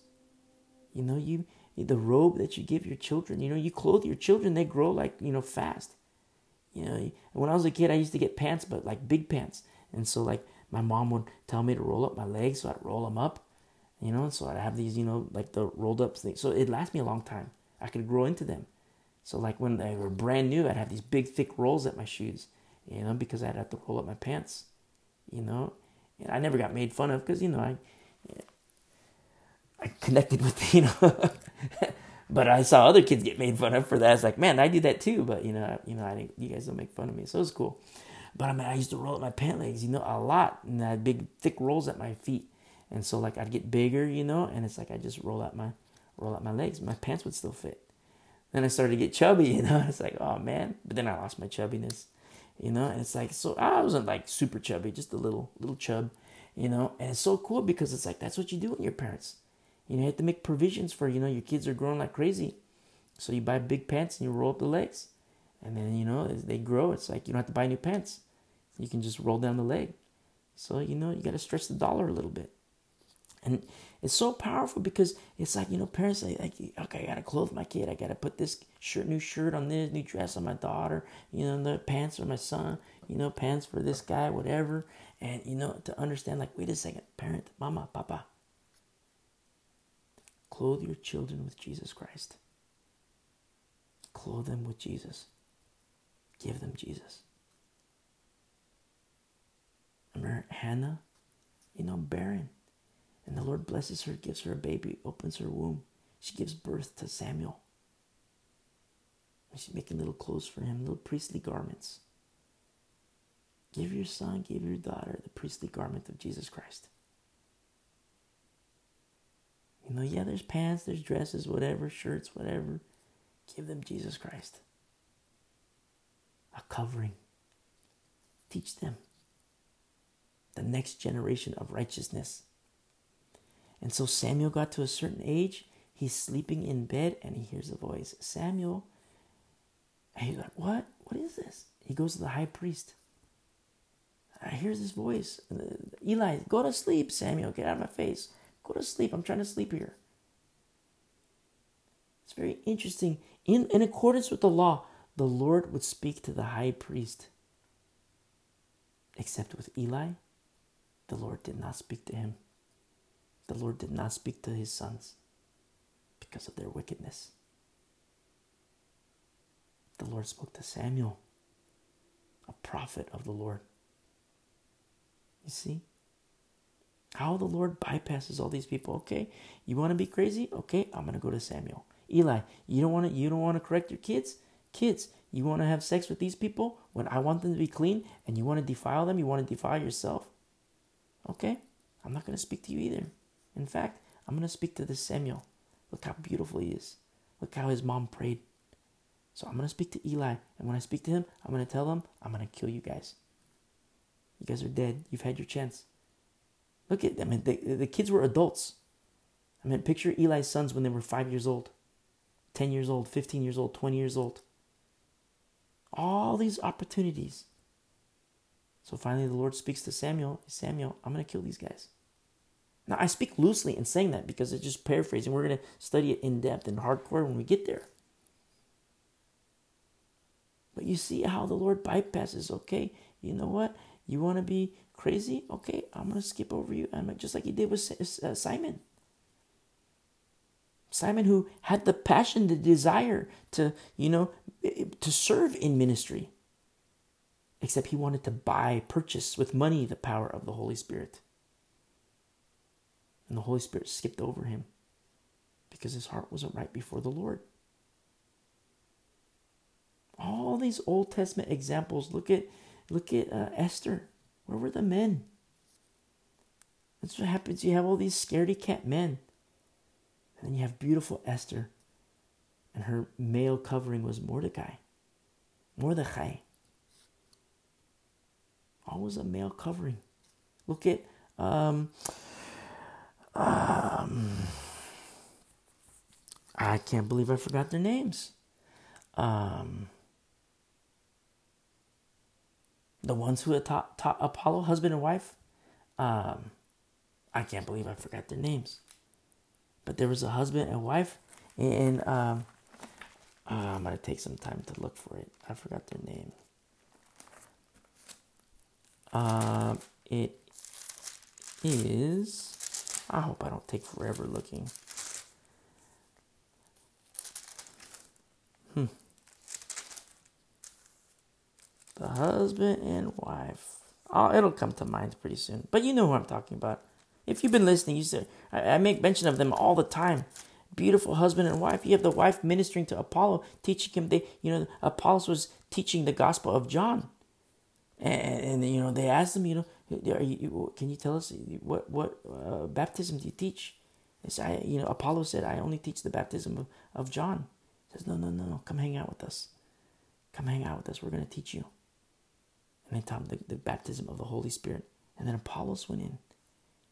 You know, you the robe that you give your children. You know, you clothe your children; they grow like you know fast. You know, when I was a kid, I used to get pants, but like big pants, and so like my mom would tell me to roll up my legs, so I'd roll them up. You know, so I'd have these, you know, like the rolled up things. So it lasts me a long time. I could grow into them. So like when they were brand new, I'd have these big thick rolls at my shoes. You know, because I'd have to roll up my pants. You know, and I never got made fun of because you know I I connected with you know, but I saw other kids get made fun of for that. It's like, man, I do that too, but you know, you know, I you guys don't make fun of me, so it's cool. But I mean, I used to roll up my pant legs, you know, a lot, and I had big thick rolls at my feet, and so like I'd get bigger, you know, and it's like I just roll out my roll out my legs, my pants would still fit. Then I started to get chubby, you know. It's like, oh man, but then I lost my chubbiness, you know. And it's like, so I wasn't like super chubby, just a little little chub, you know. And it's so cool because it's like that's what you do with your parents you know, you have to make provisions for, you know, your kids are growing like crazy. So you buy big pants and you roll up the legs. And then, you know, as they grow, it's like you don't have to buy new pants. You can just roll down the leg. So, you know, you got to stretch the dollar a little bit. And it's so powerful because it's like, you know, parents say, like, okay, I got to clothe my kid. I got to put this shirt, new shirt on this, new dress on my daughter, you know, the pants for my son, you know, pants for this guy, whatever. And, you know, to understand, like, wait a second, parent, mama, papa, Clothe your children with Jesus Christ. Clothe them with Jesus. Give them Jesus. Remember Hannah, you know, barren. And the Lord blesses her, gives her a baby, opens her womb. She gives birth to Samuel. She's making little clothes for him, little priestly garments. Give your son, give your daughter the priestly garment of Jesus Christ. You know, yeah, there's pants, there's dresses, whatever, shirts, whatever. Give them Jesus Christ. A covering. Teach them the next generation of righteousness. And so Samuel got to a certain age. He's sleeping in bed and he hears a voice Samuel. And he's like, What? What is this? He goes to the high priest. I hear this voice. Uh, Eli, go to sleep, Samuel. Get out of my face. Go to sleep. I'm trying to sleep here. It's very interesting. In, in accordance with the law, the Lord would speak to the high priest. Except with Eli, the Lord did not speak to him. The Lord did not speak to his sons because of their wickedness. The Lord spoke to Samuel, a prophet of the Lord. You see? How the Lord bypasses all these people. Okay, you want to be crazy? Okay, I'm gonna go to Samuel. Eli, you don't want to. You don't want to correct your kids. Kids, you want to have sex with these people when I want them to be clean, and you want to defile them. You want to defile yourself. Okay, I'm not gonna speak to you either. In fact, I'm gonna speak to this Samuel. Look how beautiful he is. Look how his mom prayed. So I'm gonna speak to Eli, and when I speak to him, I'm gonna tell him I'm gonna kill you guys. You guys are dead. You've had your chance. Look at, I mean, the, the kids were adults. I mean, picture Eli's sons when they were five years old, 10 years old, 15 years old, 20 years old. All these opportunities. So finally, the Lord speaks to Samuel Samuel, I'm going to kill these guys. Now, I speak loosely in saying that because it's just paraphrasing. We're going to study it in depth and hardcore when we get there. But you see how the Lord bypasses. Okay, you know what? You want to be crazy? Okay, I'm gonna skip over you. I'm just like he did with uh, Simon. Simon, who had the passion, the desire to, you know, to serve in ministry, except he wanted to buy, purchase with money the power of the Holy Spirit. And the Holy Spirit skipped over him because his heart wasn't right before the Lord. All these Old Testament examples. Look at, look at uh, Esther. Where were the men? That's what happens. You have all these scaredy cat men and then you have beautiful Esther, and her male covering was Mordecai. Mordecai. Always a male covering. Look at um, um, I can't believe I forgot their names. Um, the ones who taught, taught Apollo, husband and wife. Um, I can't believe I forgot their names but there was a husband and wife, and um, uh, I'm gonna take some time to look for it. I forgot their name. Um, it is. I hope I don't take forever looking. The husband and wife. Oh, it'll come to mind pretty soon. But you know who I'm talking about. If you've been listening, you said I, I make mention of them all the time. Beautiful husband and wife. You have the wife ministering to Apollo, teaching him. They, you know, Apollos was teaching the gospel of John, and, and you know they asked him, you know, you, can you tell us what what uh, baptism do you teach? They I, you know, Apollo said, I only teach the baptism of, of John. He says, no, no, no, no, come hang out with us. Come hang out with us. We're going to teach you. And him the, the baptism of the Holy Spirit. And then Apollos went in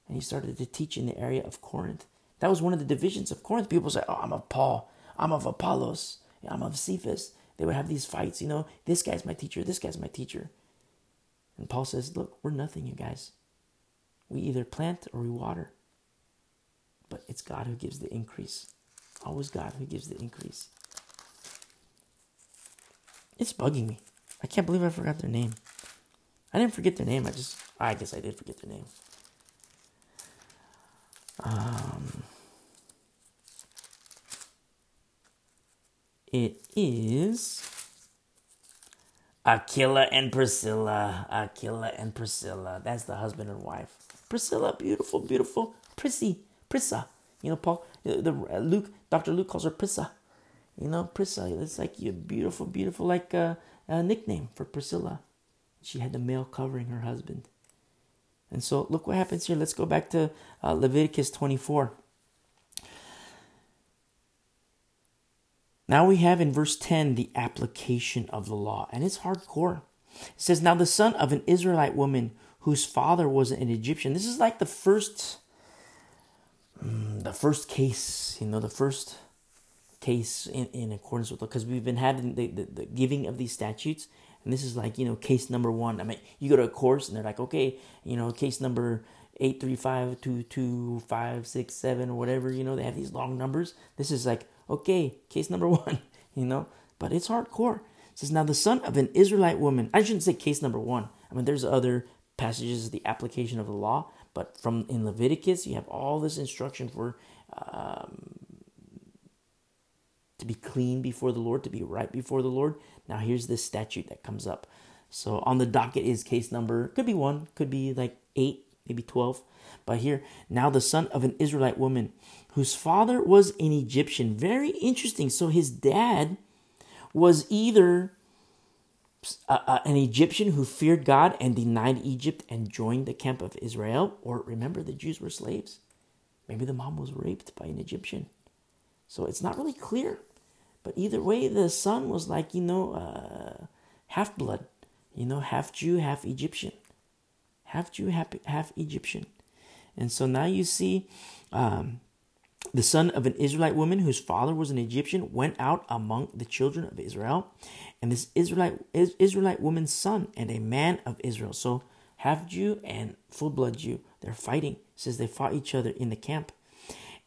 and he started to teach in the area of Corinth. That was one of the divisions of Corinth. People say, "Oh, I'm of Paul. I'm of Apollos. I'm of Cephas." They would have these fights. You know, this guy's my teacher. This guy's my teacher. And Paul says, "Look, we're nothing, you guys. We either plant or we water. But it's God who gives the increase. Always God who gives the increase." It's bugging me. I can't believe I forgot their name. I didn't forget their name. I just, I guess I did forget their name. Um, it is Aquila and Priscilla. Aquila and Priscilla. That's the husband and wife. Priscilla, beautiful, beautiful. Prissy, Prissa. You know, Paul, the uh, Luke, Dr. Luke calls her Prissa. You know, Prissa. It's like you beautiful, beautiful, like a, uh, a nickname for Priscilla. She had the male covering her husband. And so look what happens here. Let's go back to uh, Leviticus 24. Now we have in verse 10 the application of the law, and it's hardcore. It says, Now the son of an Israelite woman whose father was an Egyptian. This is like the first, mm, the first case, you know, the first case in, in accordance with, because we've been having the, the, the giving of these statutes and this is like, you know, case number one. I mean, you go to a course and they're like, okay, you know, case number eight three five two two five six seven or whatever, you know, they have these long numbers. This is like, okay, case number one, you know, but it's hardcore. It says, Now the son of an Israelite woman, I shouldn't say case number one. I mean, there's other passages, the application of the law, but from in Leviticus, you have all this instruction for um, to be clean before the Lord, to be right before the Lord. Now here's this statute that comes up. So on the docket is case number, could be one, could be like eight, maybe 12. But here, now the son of an Israelite woman whose father was an Egyptian. Very interesting. So his dad was either an Egyptian who feared God and denied Egypt and joined the camp of Israel, or remember, the Jews were slaves. Maybe the mom was raped by an Egyptian. So it's not really clear. But either way, the son was like, you know, uh, half blood, you know, half Jew, half Egyptian. Half Jew, half, half Egyptian. And so now you see um, the son of an Israelite woman whose father was an Egyptian went out among the children of Israel. And this Israelite, Israelite woman's son and a man of Israel. So half Jew and full blood Jew. They're fighting. It says they fought each other in the camp.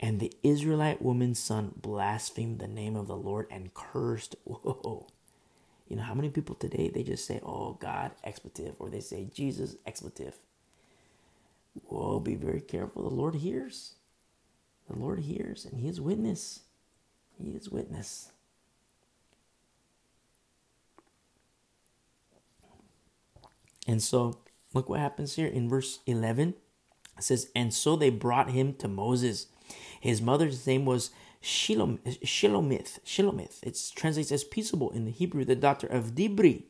And the Israelite woman's son blasphemed the name of the Lord and cursed. Whoa. You know, how many people today they just say, oh, God, expletive, or they say, Jesus, expletive. Whoa, be very careful. The Lord hears. The Lord hears, and He is witness. He is witness. And so, look what happens here in verse 11. It says, And so they brought him to Moses. His mother's name was Shilom, Shilomith. Shilomith. It translates as peaceable in the Hebrew, the daughter of Dibri,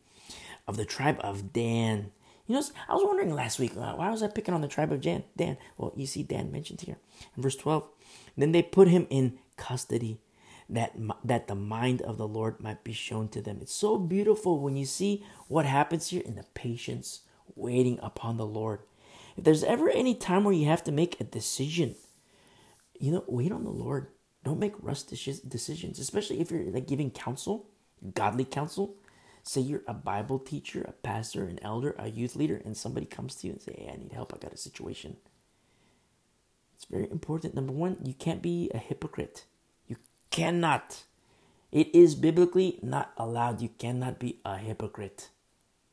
of the tribe of Dan. You know, I was wondering last week, uh, why was I picking on the tribe of Dan? Dan. Well, you see Dan mentioned here in verse 12. Then they put him in custody that that the mind of the Lord might be shown to them. It's so beautiful when you see what happens here in the patience waiting upon the Lord. If there's ever any time where you have to make a decision, you know, wait on the Lord. Don't make rush decisions, especially if you're like giving counsel, godly counsel. Say you're a Bible teacher, a pastor, an elder, a youth leader, and somebody comes to you and say, "Hey, I need help. I got a situation." It's very important. Number one, you can't be a hypocrite. You cannot. It is biblically not allowed. You cannot be a hypocrite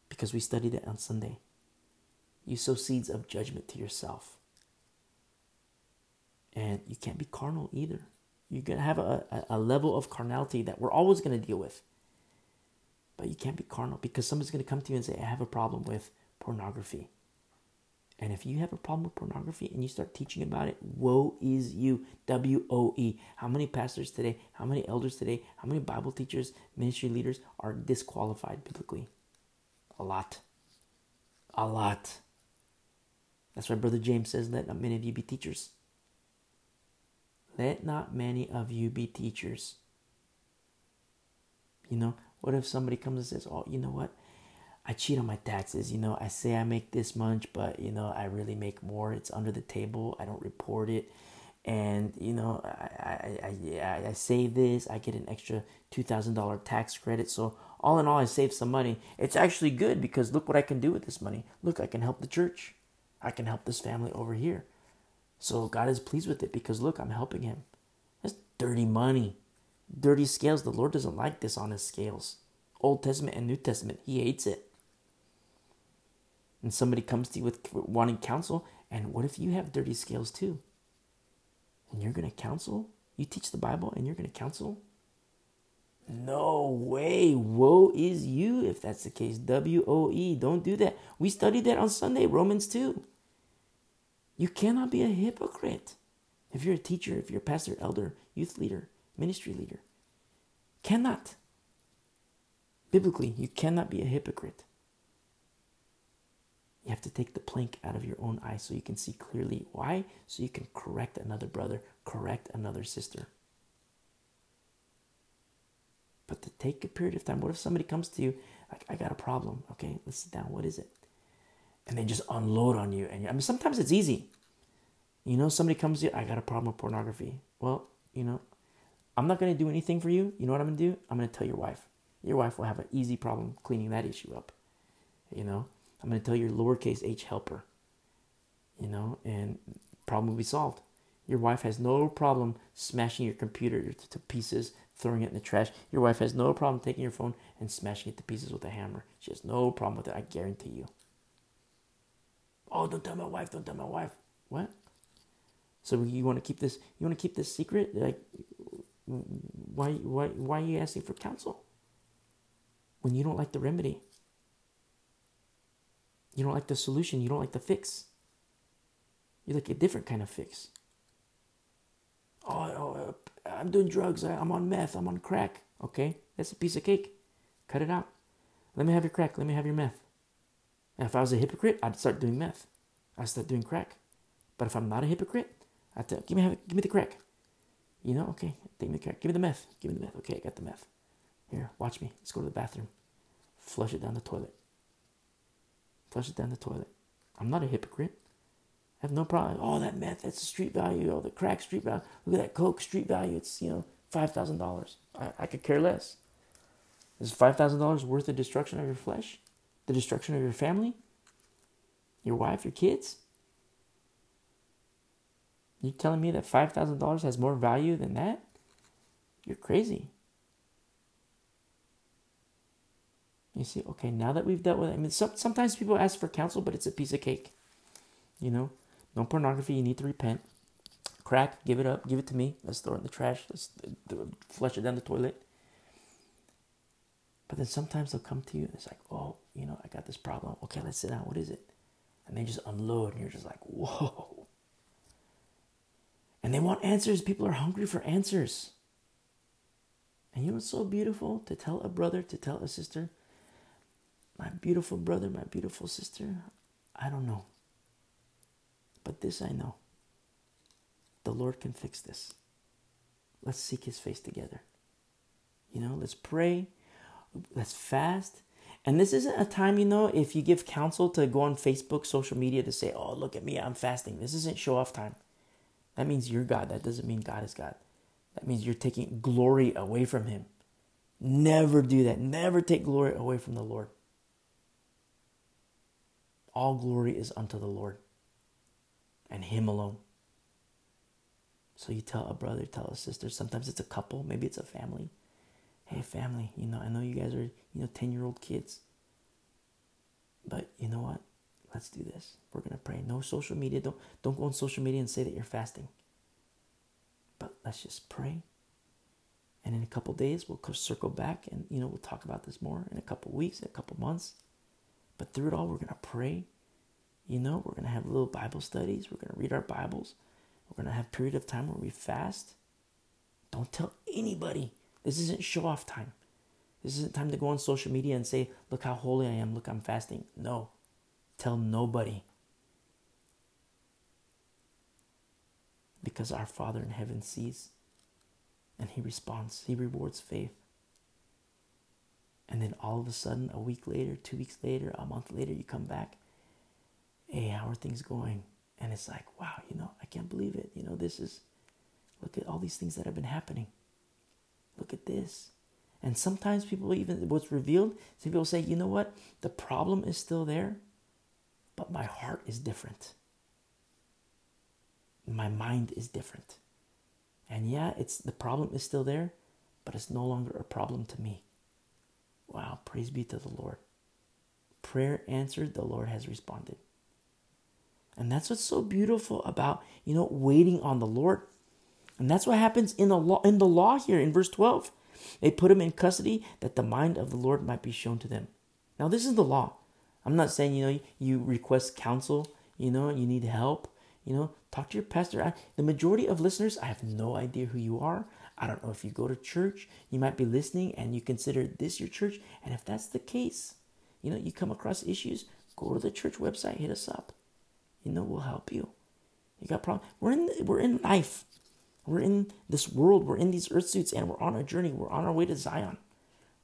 because we studied it on Sunday. You sow seeds of judgment to yourself. And you can't be carnal either. You're to have a, a, level of carnality that we're always to deal with. But you can't be carnal because somebody's to come to you and say, I have a problem with pornography. And if you have a problem with pornography and you start teaching about it, woe is you. W O E. How many pastors today, how many elders today, how many Bible teachers, ministry leaders are disqualified biblically? A lot. A lot. That's why Brother James says, Let not many of you be teachers. Let not many of you be teachers. You know, what if somebody comes and says, Oh, you know what? I cheat on my taxes. You know, I say I make this much, but you know, I really make more. It's under the table. I don't report it. And you know, I I, I, I save this. I get an extra two thousand dollar tax credit. So all in all, I save some money. It's actually good because look what I can do with this money. Look, I can help the church. I can help this family over here. So God is pleased with it because look, I'm helping him. That's dirty money. Dirty scales. The Lord doesn't like this on his scales. Old Testament and New Testament, he hates it. And somebody comes to you with wanting counsel, and what if you have dirty scales too? And you're going to counsel? You teach the Bible and you're going to counsel? No way. Woe is you if that's the case. W O E. Don't do that. We studied that on Sunday, Romans 2. You cannot be a hypocrite. If you're a teacher, if you're a pastor, elder, youth leader, ministry leader, cannot. Biblically, you cannot be a hypocrite. You have to take the plank out of your own eye so you can see clearly. Why? So you can correct another brother, correct another sister. But to take a period of time, what if somebody comes to you, like, I got a problem, okay, let's sit down, what is it? And they just unload on you. And I mean, sometimes it's easy. You know, somebody comes to you, I got a problem with pornography. Well, you know, I'm not going to do anything for you. You know what I'm going to do? I'm going to tell your wife. Your wife will have an easy problem cleaning that issue up. You know, I'm going to tell your lowercase h helper. You know, and problem will be solved. Your wife has no problem smashing your computer to pieces, throwing it in the trash. Your wife has no problem taking your phone and smashing it to pieces with a hammer. She has no problem with it, I guarantee you. Oh, don't tell my wife. Don't tell my wife. What? So you want to keep this? You want to keep this secret? Like, why? Why? Why are you asking for counsel? When you don't like the remedy, you don't like the solution. You don't like the fix. You like a different kind of fix. Oh, oh uh, I'm doing drugs. I'm on meth. I'm on crack. Okay, that's a piece of cake. Cut it out. Let me have your crack. Let me have your meth. And if I was a hypocrite, I'd start doing meth. I'd start doing crack. But if I'm not a hypocrite, I'd tell, give me, give me the crack. You know, okay, take me the crack. Give me the meth. Give me the meth. Okay, I got the meth. Here, watch me. Let's go to the bathroom. Flush it down the toilet. Flush it down the toilet. I'm not a hypocrite. I have no problem. Oh, that meth, that's the street value. Oh, the crack street value. Look at that coke street value. It's, you know, $5,000. I, I could care less. Is $5,000 worth the destruction of your flesh? The destruction of your family, your wife, your kids? You telling me that $5,000 has more value than that? You're crazy. You see, okay, now that we've dealt with it, I mean, some, sometimes people ask for counsel, but it's a piece of cake. You know, no pornography, you need to repent. Crack, give it up, give it to me. Let's throw it in the trash. Let's flush it down the toilet. But then sometimes they'll come to you and it's like, oh, you know, I got this problem. Okay, let's sit down. What is it? And they just unload and you're just like, whoa. And they want answers. People are hungry for answers. And you know what's so beautiful? To tell a brother, to tell a sister, my beautiful brother, my beautiful sister, I don't know. But this I know the Lord can fix this. Let's seek his face together. You know, let's pray, let's fast. And this isn't a time, you know, if you give counsel to go on Facebook, social media to say, oh, look at me, I'm fasting. This isn't show off time. That means you're God. That doesn't mean God is God. That means you're taking glory away from Him. Never do that. Never take glory away from the Lord. All glory is unto the Lord and Him alone. So you tell a brother, tell a sister. Sometimes it's a couple, maybe it's a family. Hey, family, you know, I know you guys are, you know, 10 year old kids. But you know what? Let's do this. We're gonna pray. No social media. Don't don't go on social media and say that you're fasting. But let's just pray. And in a couple days, we'll circle back and you know we'll talk about this more in a couple weeks, in a couple months. But through it all, we're gonna pray. You know, we're gonna have little Bible studies. We're gonna read our Bibles. We're gonna have period of time where we fast. Don't tell anybody. This isn't show off time. This isn't time to go on social media and say, look how holy I am, look, I'm fasting. No. Tell nobody. Because our Father in heaven sees and He responds, He rewards faith. And then all of a sudden, a week later, two weeks later, a month later, you come back. Hey, how are things going? And it's like, wow, you know, I can't believe it. You know, this is, look at all these things that have been happening. Look at this. And sometimes people even, what's revealed, some people say, you know what? The problem is still there, but my heart is different. My mind is different. And yeah, it's the problem is still there, but it's no longer a problem to me. Wow, praise be to the Lord. Prayer answered, the Lord has responded. And that's what's so beautiful about, you know, waiting on the Lord. And that's what happens in the law in the law here in verse 12. They put him in custody that the mind of the Lord might be shown to them. Now this is the law. I'm not saying, you know, you request counsel, you know, you need help, you know, talk to your pastor. I, the majority of listeners, I have no idea who you are. I don't know if you go to church, you might be listening and you consider this your church. And if that's the case, you know, you come across issues, go to the church website, hit us up. You know, we'll help you. You got problems. We're in we're in life. We're in this world. We're in these earth suits and we're on a journey. We're on our way to Zion.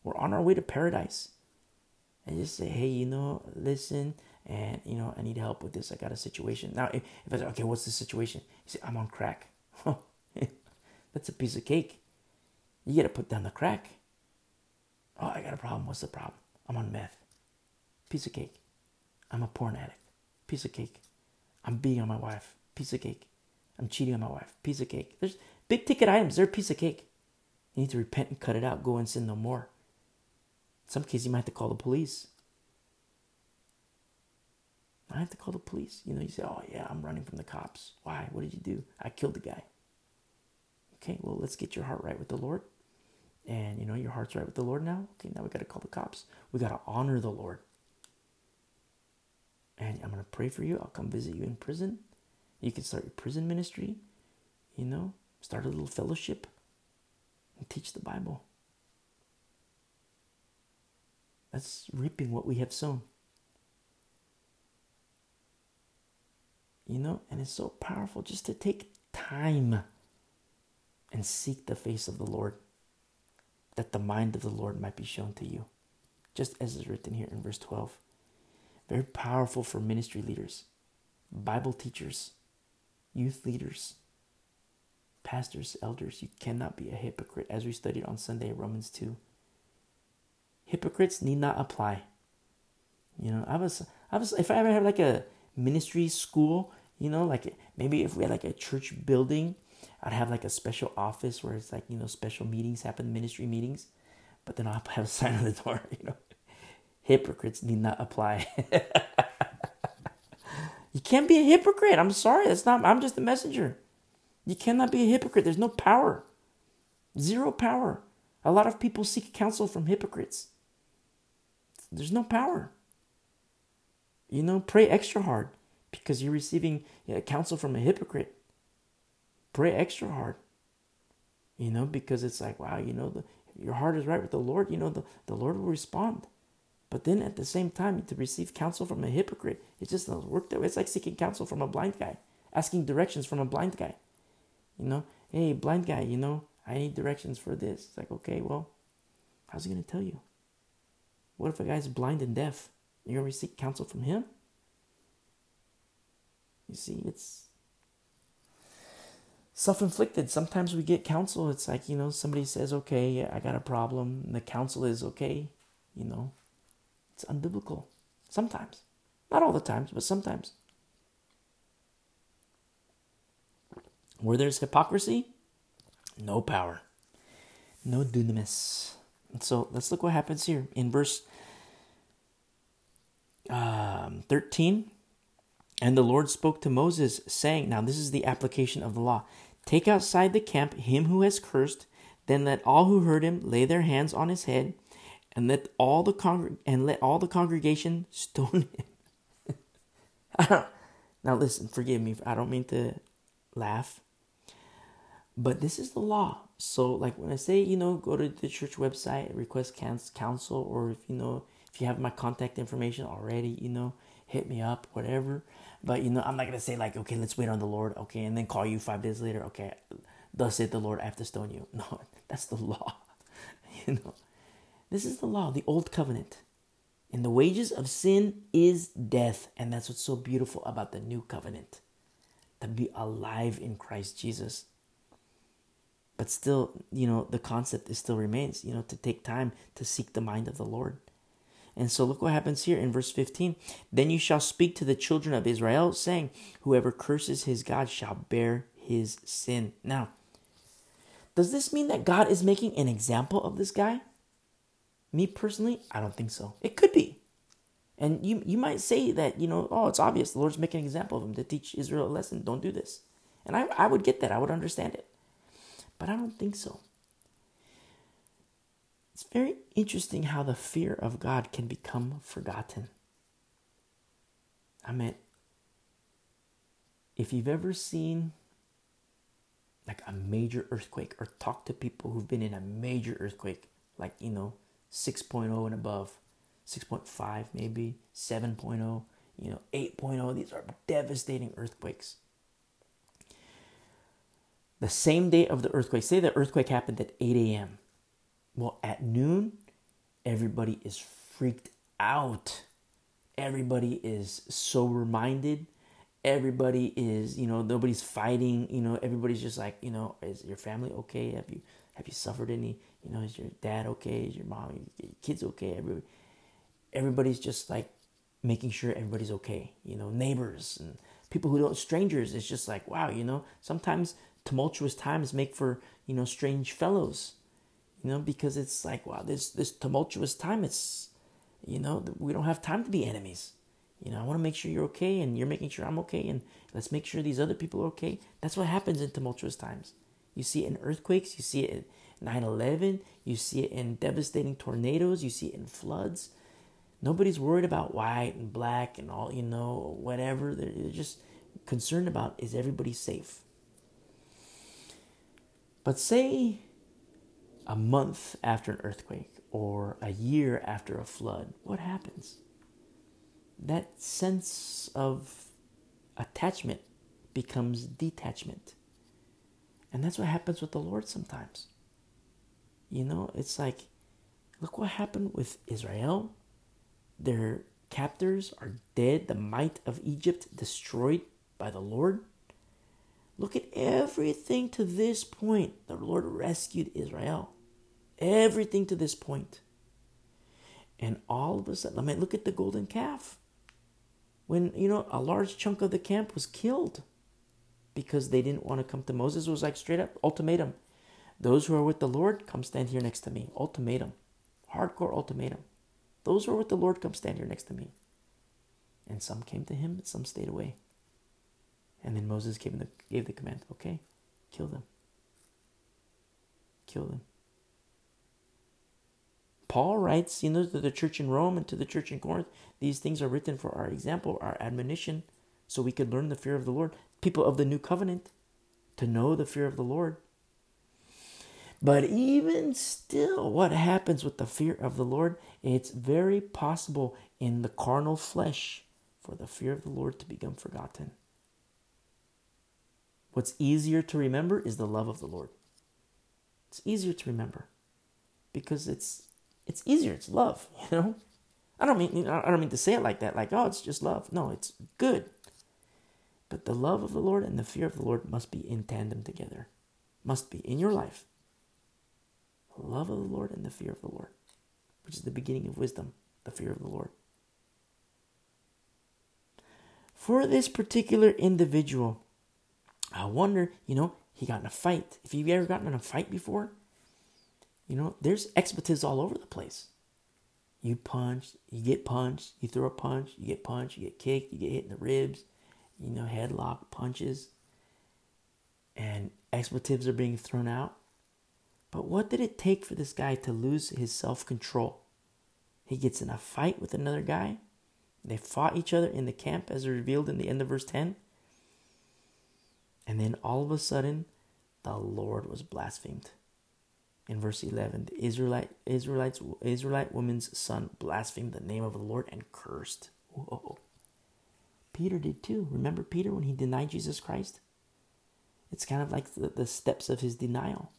We're on our way to paradise and just say, hey, you know, listen, and you know, I need help with this. I got a situation. Now, if, if I say, okay, what's the situation? You say, I'm on crack. That's a piece of cake. You gotta put down the crack. Oh, I got a problem. What's the problem? I'm on meth. Piece of cake. I'm a porn addict. Piece of cake. I'm beating on my wife. Piece of cake. I'm cheating on my wife. Piece of cake. There's big ticket items. They're a piece of cake. You need to repent and cut it out. Go and sin no more. In some cases, you might have to call the police. I have to call the police. You know, you say, oh, yeah, I'm running from the cops. Why? What did you do? I killed the guy. Okay, well, let's get your heart right with the Lord. And, you know, your heart's right with the Lord now. Okay, now we got to call the cops. We got to honor the Lord. And I'm going to pray for you. I'll come visit you in prison. You can start your prison ministry. You know, start a little fellowship and teach the Bible. That's reaping what we have sown. You know, and it's so powerful just to take time and seek the face of the Lord, that the mind of the Lord might be shown to you, just as is written here in verse 12. Very powerful for ministry leaders, Bible teachers, youth leaders, pastors, elders. You cannot be a hypocrite, as we studied on Sunday, Romans 2 hypocrites need not apply. You know, I was, I was, if I ever had like a ministry school, you know, like maybe if we had like a church building, I'd have like a special office where it's like, you know, special meetings happen, ministry meetings, but then I'll have a sign on the door, you know, hypocrites need not apply. you can't be a hypocrite. I'm sorry. That's not I'm just a messenger. You cannot be a hypocrite. There's no power. Zero power. A lot of people seek counsel from hypocrites. There's no power. You know, pray extra hard because you're receiving counsel from a hypocrite. Pray extra hard. You know, because it's like, wow, you know, the, your heart is right with the Lord, you know, the, the Lord will respond. But then at the same time, to receive counsel from a hypocrite, it just doesn't work that way. It's like seeking counsel from a blind guy, asking directions from a blind guy. You know, hey, blind guy, you know, I need directions for this. It's like, okay, well, how's he going to tell you? What if a guy's blind and deaf? You're going to seek counsel from him? You see, it's self inflicted. Sometimes we get counsel. It's like, you know, somebody says, okay, I got a problem. And the counsel is, okay, you know, it's unbiblical. Sometimes. Not all the times, but sometimes. Where there's hypocrisy, no power, no dunamis. And so let's look what happens here in verse um, 13. And the Lord spoke to Moses, saying, Now this is the application of the law. Take outside the camp him who has cursed, then let all who heard him lay their hands on his head, and let all the con- and let all the congregation stone him. now listen, forgive me, I don't mean to laugh, but this is the law. So, like when I say, you know, go to the church website, request counsel, or if you know, if you have my contact information already, you know, hit me up, whatever. But you know, I'm not gonna say like, okay, let's wait on the Lord, okay, and then call you five days later, okay, thus said the Lord, I have to stone you. No, that's the law. you know, this is the law, the old covenant. And the wages of sin is death. And that's what's so beautiful about the new covenant. To be alive in Christ Jesus but still you know the concept is still remains you know to take time to seek the mind of the lord and so look what happens here in verse 15 then you shall speak to the children of israel saying whoever curses his god shall bear his sin now does this mean that god is making an example of this guy me personally i don't think so. It could be. And you you might say that you know oh it's obvious. The lord's making an example of him to teach israel a lesson. Don't do this. And i, I would get that. I would understand it. But I don't think so. It's very interesting how the fear of God can become forgotten. I mean, if you've ever seen like a major earthquake or talked to people who've been in a major earthquake, like, you know, 6.0 and above, 6.5 maybe, 7.0, you know, 8.0, these are devastating earthquakes the same day of the earthquake, say the earthquake happened at 8 a.m. Well, at noon, everybody is freaked out. Everybody is sober minded. Everybody is, you know, nobody's fighting. You know, everybody's just like, you know, is your family okay? Have you have you suffered any? You know, is your dad okay? Is your mom, your kids okay? Everybody, everybody's just like making sure everybody's okay. You know, neighbors and people who don't strangers. It's just like, wow, you know, sometimes tumultuous times make for you know strange fellows you know because it's like wow this this tumultuous time it's you know we don't have time to be enemies you know i want to make sure you're okay and you're making sure i'm okay and let's make sure these other people are okay that's what happens in tumultuous times you see it in earthquakes you see it in 9-11 you see it in devastating tornadoes you see it in floods nobody's worried about white and black and all you know whatever they're just concerned about is everybody safe but say a month after an earthquake or a year after a flood, what happens? That sense of attachment becomes detachment. And that's what happens with the Lord sometimes. You know, it's like, look what happened with Israel. Their captors are dead, the might of Egypt destroyed by the Lord. Look at everything to this point. The Lord rescued Israel. Everything to this point. And all of a sudden, I mean, look at the golden calf. When, you know, a large chunk of the camp was killed because they didn't want to come to Moses, it was like straight up ultimatum. Those who are with the Lord, come stand here next to me. Ultimatum. Hardcore ultimatum. Those who are with the Lord come stand here next to me. And some came to him, some stayed away. And then Moses gave the, gave the command okay, kill them. Kill them. Paul writes, you know, to the church in Rome and to the church in Corinth, these things are written for our example, our admonition, so we could learn the fear of the Lord. People of the new covenant, to know the fear of the Lord. But even still, what happens with the fear of the Lord? It's very possible in the carnal flesh for the fear of the Lord to become forgotten. What's easier to remember is the love of the Lord. It's easier to remember because it's it's easier. It's love, you know. I don't mean I don't mean to say it like that, like oh, it's just love. No, it's good. But the love of the Lord and the fear of the Lord must be in tandem together. Must be in your life. Love of the Lord and the fear of the Lord, which is the beginning of wisdom, the fear of the Lord. For this particular individual, I wonder, you know, he got in a fight. If you've ever gotten in a fight before, you know, there's expletives all over the place. You punch, you get punched, you throw a punch, you get punched, you get kicked, you get hit in the ribs, you know, headlock, punches, and expletives are being thrown out. But what did it take for this guy to lose his self control? He gets in a fight with another guy. They fought each other in the camp, as revealed in the end of verse 10. And then all of a sudden, the Lord was blasphemed. In verse 11, the Israelite, Israelites, Israelite woman's son blasphemed the name of the Lord and cursed. Whoa. Peter did too. Remember Peter when he denied Jesus Christ? It's kind of like the, the steps of his denial.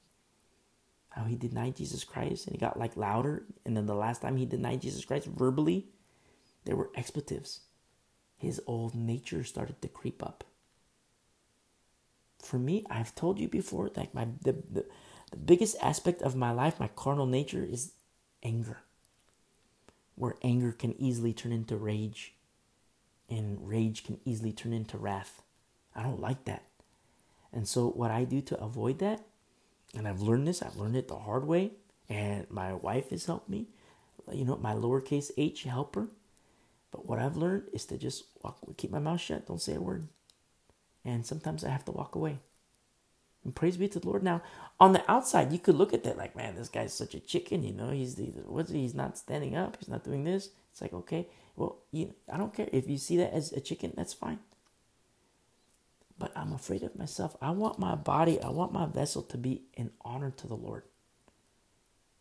How he denied Jesus Christ and he got like louder. And then the last time he denied Jesus Christ verbally, there were expletives. His old nature started to creep up. For me, I've told you before, like my the, the, the biggest aspect of my life, my carnal nature, is anger. Where anger can easily turn into rage and rage can easily turn into wrath. I don't like that. And so, what I do to avoid that, and I've learned this, I've learned it the hard way, and my wife has helped me. You know, my lowercase h helper. But what I've learned is to just walk, keep my mouth shut, don't say a word. And sometimes I have to walk away. And praise be to the Lord. Now, on the outside, you could look at that like, man, this guy's such a chicken. You know, he's the what's he? He's not standing up. He's not doing this. It's like, okay, well, you, I don't care. If you see that as a chicken, that's fine. But I'm afraid of myself. I want my body, I want my vessel to be an honor to the Lord.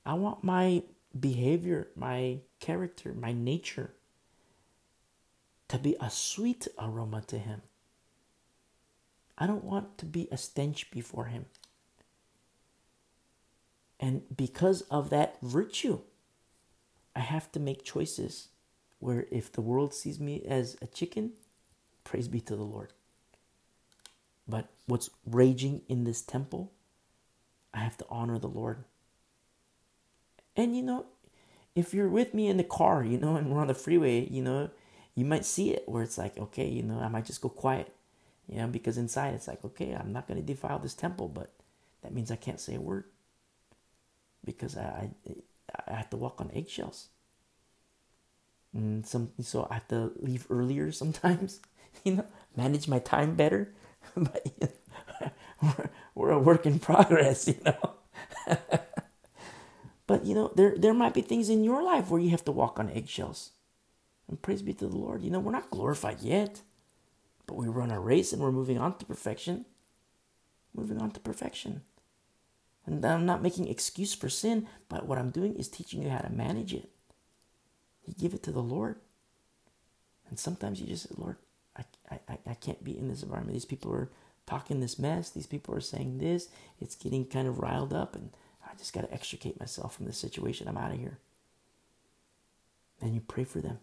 I want my behavior, my character, my nature to be a sweet aroma to Him. I don't want to be a stench before Him. And because of that virtue, I have to make choices where if the world sees me as a chicken, praise be to the Lord. But what's raging in this temple, I have to honor the Lord. And you know, if you're with me in the car, you know, and we're on the freeway, you know, you might see it where it's like, okay, you know, I might just go quiet, you know, because inside it's like, okay, I'm not going to defile this temple, but that means I can't say a word because I, I, I have to walk on eggshells. And some so I have to leave earlier sometimes, you know, manage my time better. but you know, we're, we're a work in progress, you know. but you know, there there might be things in your life where you have to walk on eggshells. And praise be to the Lord. You know, we're not glorified yet, but we run a race and we're moving on to perfection. Moving on to perfection. And I'm not making excuse for sin, but what I'm doing is teaching you how to manage it. You give it to the Lord. And sometimes you just say, Lord, I, I, I can't be in this environment. These people are talking this mess. These people are saying this. It's getting kind of riled up, and I just got to extricate myself from this situation. I'm out of here. And you pray for them.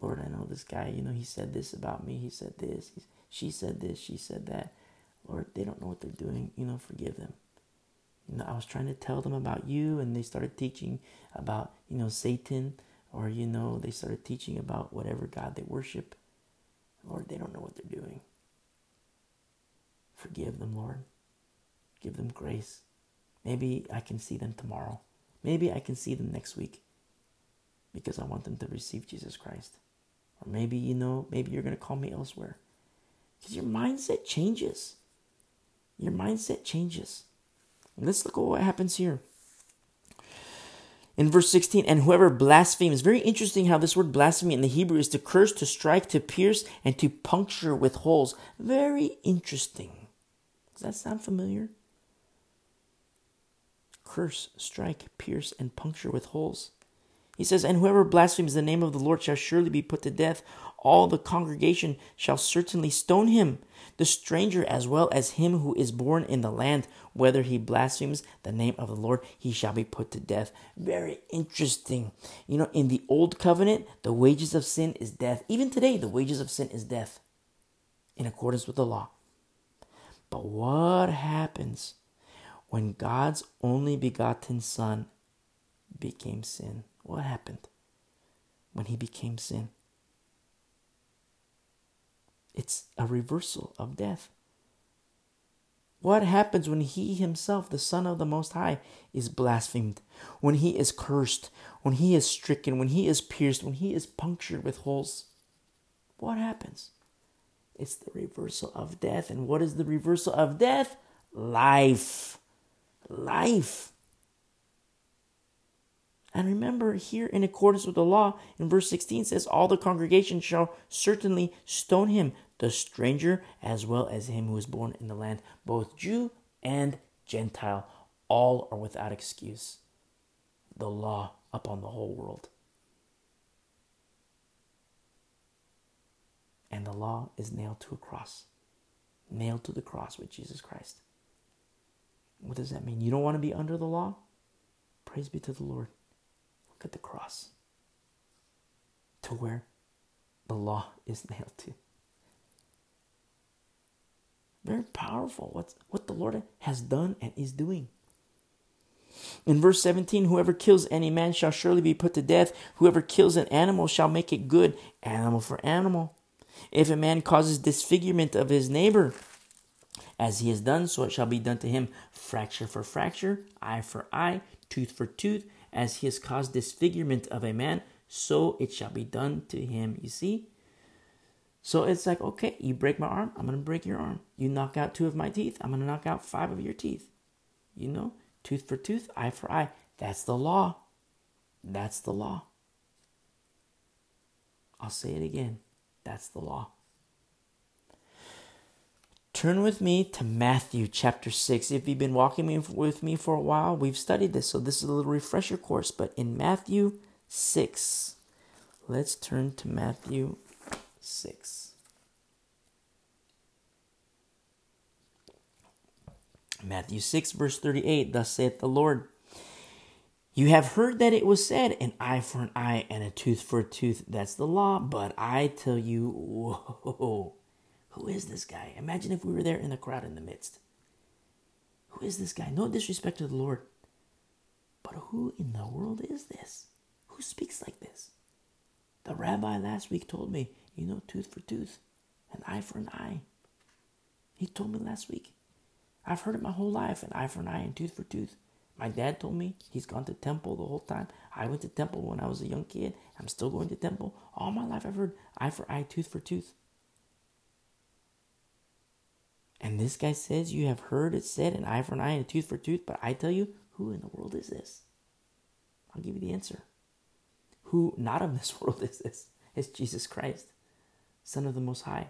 Lord, I know this guy, you know, he said this about me. He said this. He, she said this. She said that. Lord, they don't know what they're doing. You know, forgive them you know, I was trying to tell them about you, and they started teaching about, you know, Satan, or, you know, they started teaching about whatever God they worship. Lord, they don't know what they're doing. Forgive them, Lord. Give them grace. Maybe I can see them tomorrow. Maybe I can see them next week. because I want them to receive Jesus Christ. Or maybe, you know, maybe you're going to call me elsewhere. Because your mindset changes. Your mindset changes. let's look at what happens here. In verse 16, and whoever blasphemes, very interesting how this word blasphemy in the Hebrew is to curse, to strike, to pierce, and to puncture with holes. Very interesting. Does that sound familiar? Curse, strike, pierce, and puncture with holes. He says, And whoever blasphemes the name of the Lord shall surely be put to death. All the congregation shall certainly stone him, the stranger as well as him who is born in the land. Whether he blasphemes the name of the Lord, he shall be put to death. Very interesting. You know, in the old covenant, the wages of sin is death. Even today, the wages of sin is death, in accordance with the law. But what happens when God's only begotten Son became sin? What happened when he became sin? It's a reversal of death. What happens when he himself, the Son of the Most High, is blasphemed, when he is cursed, when he is stricken, when he is pierced, when he is punctured with holes? What happens? It's the reversal of death. And what is the reversal of death? Life. Life. And remember, here in accordance with the law, in verse 16 says, All the congregation shall certainly stone him, the stranger as well as him who is born in the land, both Jew and Gentile. All are without excuse. The law upon the whole world. And the law is nailed to a cross, nailed to the cross with Jesus Christ. What does that mean? You don't want to be under the law? Praise be to the Lord. Look at the cross to where the law is nailed to. Very powerful what, what the Lord has done and is doing. In verse 17, whoever kills any man shall surely be put to death. Whoever kills an animal shall make it good, animal for animal. If a man causes disfigurement of his neighbor, as he has done, so it shall be done to him fracture for fracture, eye for eye, tooth for tooth, as he has caused disfigurement of a man, so it shall be done to him. You see? So it's like, okay, you break my arm, I'm to break your arm. You knock out two of my teeth, I'm to knock out five of your teeth. You know, tooth for tooth, eye for eye. That's the law. That's the law. I'll say it again. That's the law. Turn with me to Matthew chapter 6. If you've been walking with me for a while, we've studied this, so this is a little refresher course. But in Matthew 6, let's turn to Matthew 6. Matthew 6, verse 38 Thus saith the Lord, You have heard that it was said, an eye for an eye and a tooth for a tooth. That's the law. But I tell you, whoa who is this guy? Imagine if we were there in the crowd in the midst. Who is this guy? No disrespect to the Lord. But who in the world is this? Who speaks like this? The rabbi last week told me, you know, tooth for tooth, an eye for an eye. He told me last week. I've heard it my whole life, an eye for an eye and tooth for tooth. My dad told me he's gone to temple the whole time. I went to temple when I was a young kid. I'm still going to temple. All my life I've heard eye for eye, tooth for tooth. And this guy says, You have heard it said, an eye for an eye and a tooth for tooth. But I tell you, who in the world is this? I'll give you the answer. Who not of this world is this? It's Jesus Christ, Son of the Most High.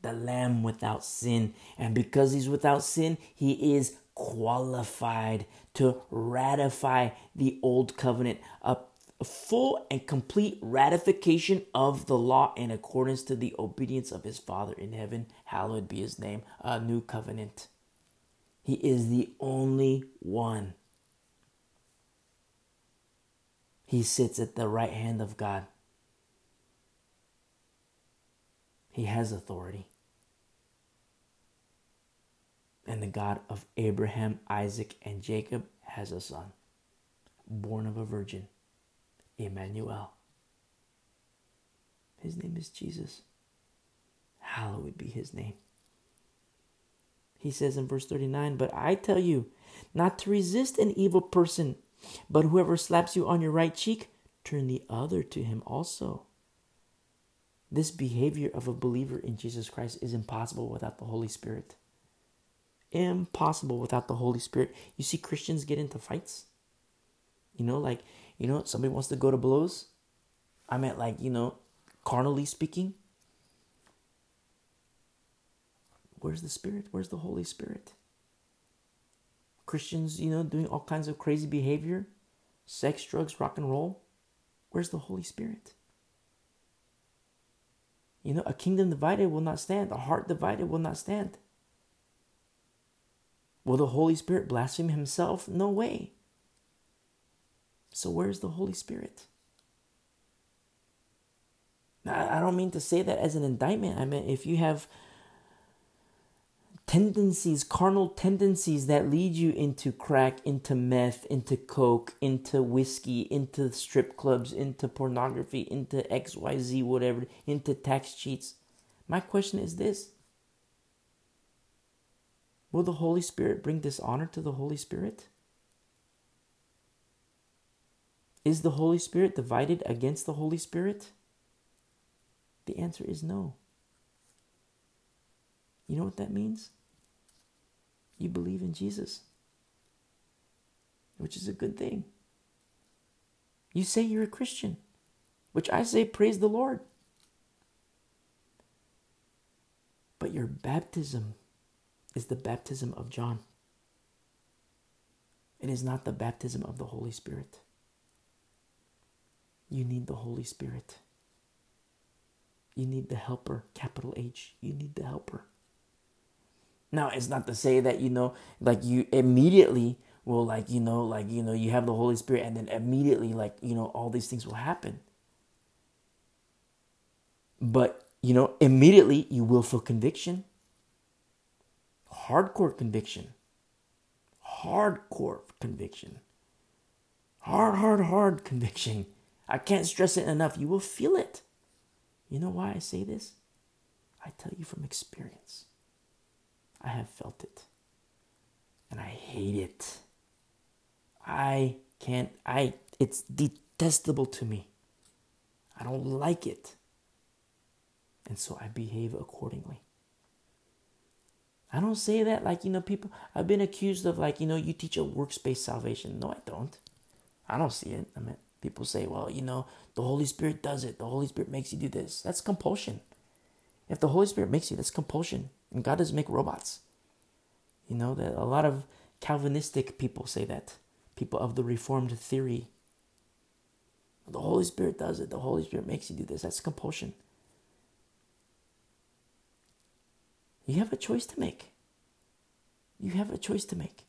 The Lamb without sin. And because he's without sin, he is qualified to ratify the old covenant, a full and complete ratification of the law in accordance to the obedience of his Father in heaven. Hallowed be his name. A new covenant. He is the only one. He sits at the right hand of God. He has authority. And the God of Abraham, Isaac, and Jacob has a son, born of a virgin. Emmanuel. His name is Jesus. Hallowed be his name. He says in verse 39 But I tell you not to resist an evil person. But whoever slaps you on your right cheek, turn the other to him also. This behavior of a believer in Jesus Christ is impossible without the Holy Spirit. Impossible without the Holy Spirit. You see Christians get into fights. You know, like, you know, somebody wants to go to blows. I meant, like, you know, carnally speaking. Where's the Spirit? Where's the Holy Spirit? Christians, you know, doing all kinds of crazy behavior, sex, drugs, rock and roll. Where's the Holy Spirit? You know, a kingdom divided will not stand, a heart divided will not stand. Will the Holy Spirit blaspheme himself? No way. So, where's the Holy Spirit? Now, I don't mean to say that as an indictment. I mean, if you have tendencies, carnal tendencies that lead you into crack, into meth, into coke, into whiskey, into strip clubs, into pornography, into XYZ, whatever, into tax cheats. My question is this Will the Holy Spirit bring dishonor to the Holy Spirit? Is the Holy Spirit divided against the Holy Spirit? The answer is no. You know what that means? You believe in Jesus, which is a good thing. You say you're a Christian, which I say, praise the Lord. But your baptism is the baptism of John. It is not the baptism of the Holy Spirit. You need the Holy Spirit. You need the helper, capital H. You need the helper. Now, it's not to say that, you know, like you immediately will, like, you know, like, you know, you have the Holy Spirit and then immediately, like, you know, all these things will happen. But, you know, immediately you will feel conviction. Hardcore conviction. Hardcore conviction. Hard, hard, hard conviction. I can't stress it enough. You will feel it. You know why I say this? I tell you from experience. I have felt it. And I hate it. I can't, I, it's detestable to me. I don't like it. And so I behave accordingly. I don't say that like, you know, people, I've been accused of like, you know, you teach a works-based salvation. No, I don't. I don't see it. I mean, people say, well, you know, the Holy Spirit does it. The Holy Spirit makes you do this. That's compulsion. If the Holy Spirit makes you, that's compulsion. And God doesn't make robots. You know, that a lot of Calvinistic people say that. People of the Reformed theory. The Holy Spirit does it. The Holy Spirit makes you do this. That's compulsion. You have a choice to make. You have a choice to make.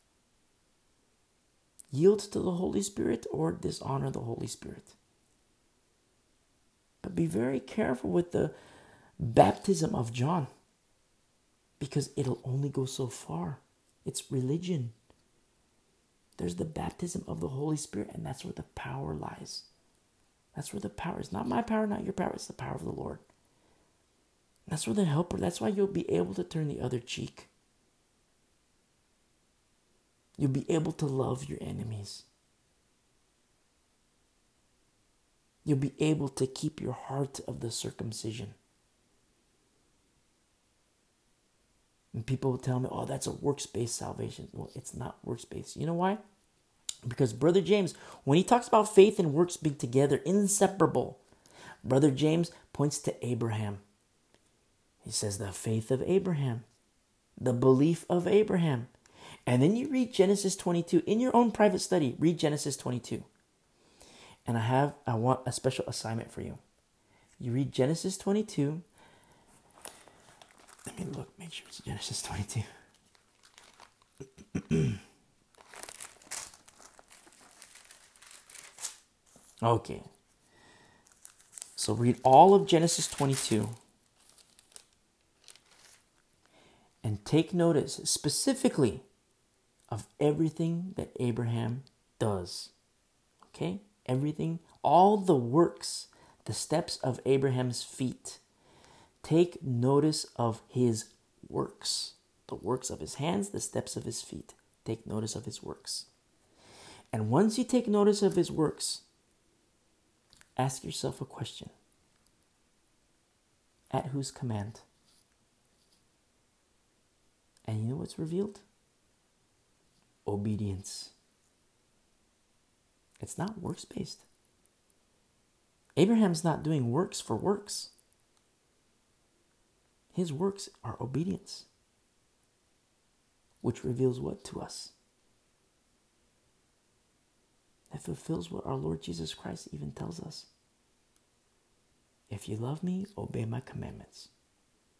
Yield to the Holy Spirit or dishonor the Holy Spirit. But be very careful with the baptism of John because it'll only go so far. It's religion. There's the baptism of the Holy Spirit, and that's where the power lies. That's where the power is. Not my power, not your power, it's the power of the Lord. That's where the helper, that's why you'll be able to turn the other cheek. You'll be able to love your enemies. You'll be able to keep your heart of the circumcision. And people will tell me, oh, that's a works-based salvation. Well, it's not works-based. You know why? Because Brother James, when he talks about faith and works being together, inseparable, Brother James points to Abraham. He says, the faith of Abraham, the belief of Abraham. And then you read Genesis 22 in your own private study. Read Genesis 22. And I have, I want a special assignment for you. You read Genesis 22 let me look, make sure it's Genesis 22. okay. So read all of Genesis 22 and take notice specifically of everything that Abraham does. Okay? Everything, all the works, the steps of Abraham's feet Take notice of his works, the works of his hands, the steps of his feet. Take notice of his works. And once you take notice of his works, ask yourself a question At whose command? And you know what's revealed? Obedience. It's not works based. Abraham's not doing works for works. His works are obedience, which reveals what to us? It fulfills what our Lord Jesus Christ even tells us. If you love me, obey my commandments.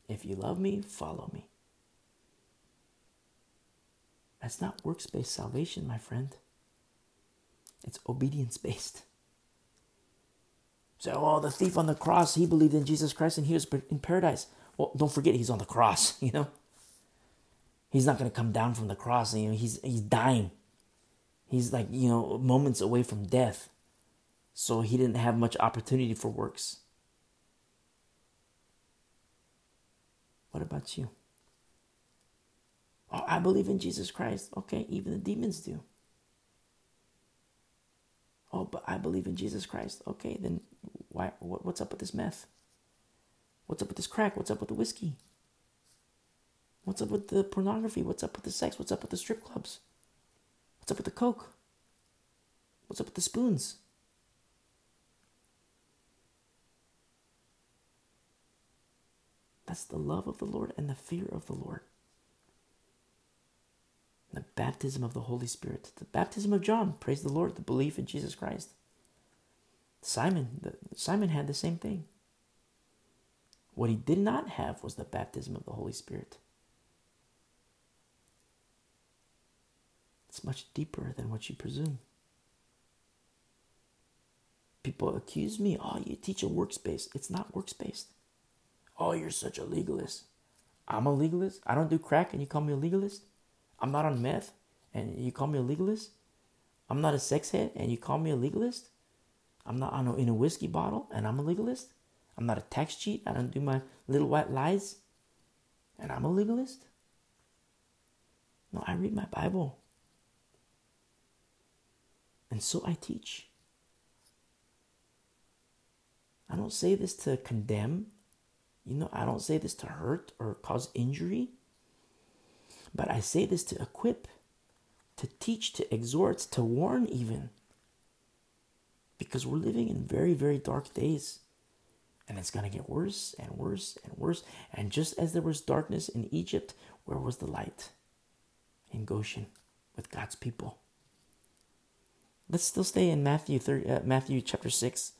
If you love me, follow me. That's not works based salvation, my friend. It's obedience based. So, oh, the thief on the cross, he believed in Jesus Christ and he was in paradise. Well, don't forget he's on the cross, you know? He's not going to come down from the cross. You know, he's, he's dying. He's like, you know, moments away from death. So he didn't have much opportunity for works. What about you? Oh, I believe in Jesus Christ. Okay, even the demons do. Oh, but I believe in Jesus Christ. Okay, then why? What, what's up with this meth? What's up with this crack? What's up with the whiskey? What's up with the pornography? What's up with the sex? What's up with the strip clubs? What's up with the coke? What's up with the spoons? That's the love of the Lord and the fear of the Lord the baptism of the Holy Spirit, the baptism of John, praise the Lord, the belief in Jesus Christ. Simon, the, Simon had the same thing. What he did not have was the baptism of the Holy Spirit. It's much deeper than what you presume. People accuse me, oh, you teach a works based. It's not works based. Oh, you're such a legalist. I'm a legalist. I don't do crack and you call me a legalist? I'm not on meth and you call me a legalist. I'm not a sex head and you call me a legalist. I'm not on in a whiskey bottle and I'm a legalist. I'm not a tax cheat. I don't do my little white lies and I'm a legalist. No, I read my Bible. And so I teach. I don't say this to condemn. You know, I don't say this to hurt or cause injury. But I say this to equip, to teach, to exhort, to warn, even. Because we're living in very, very dark days. And it's going to get worse and worse and worse. And just as there was darkness in Egypt, where was the light? In Goshen with God's people. Let's still stay in Matthew 30, uh, Matthew chapter 6.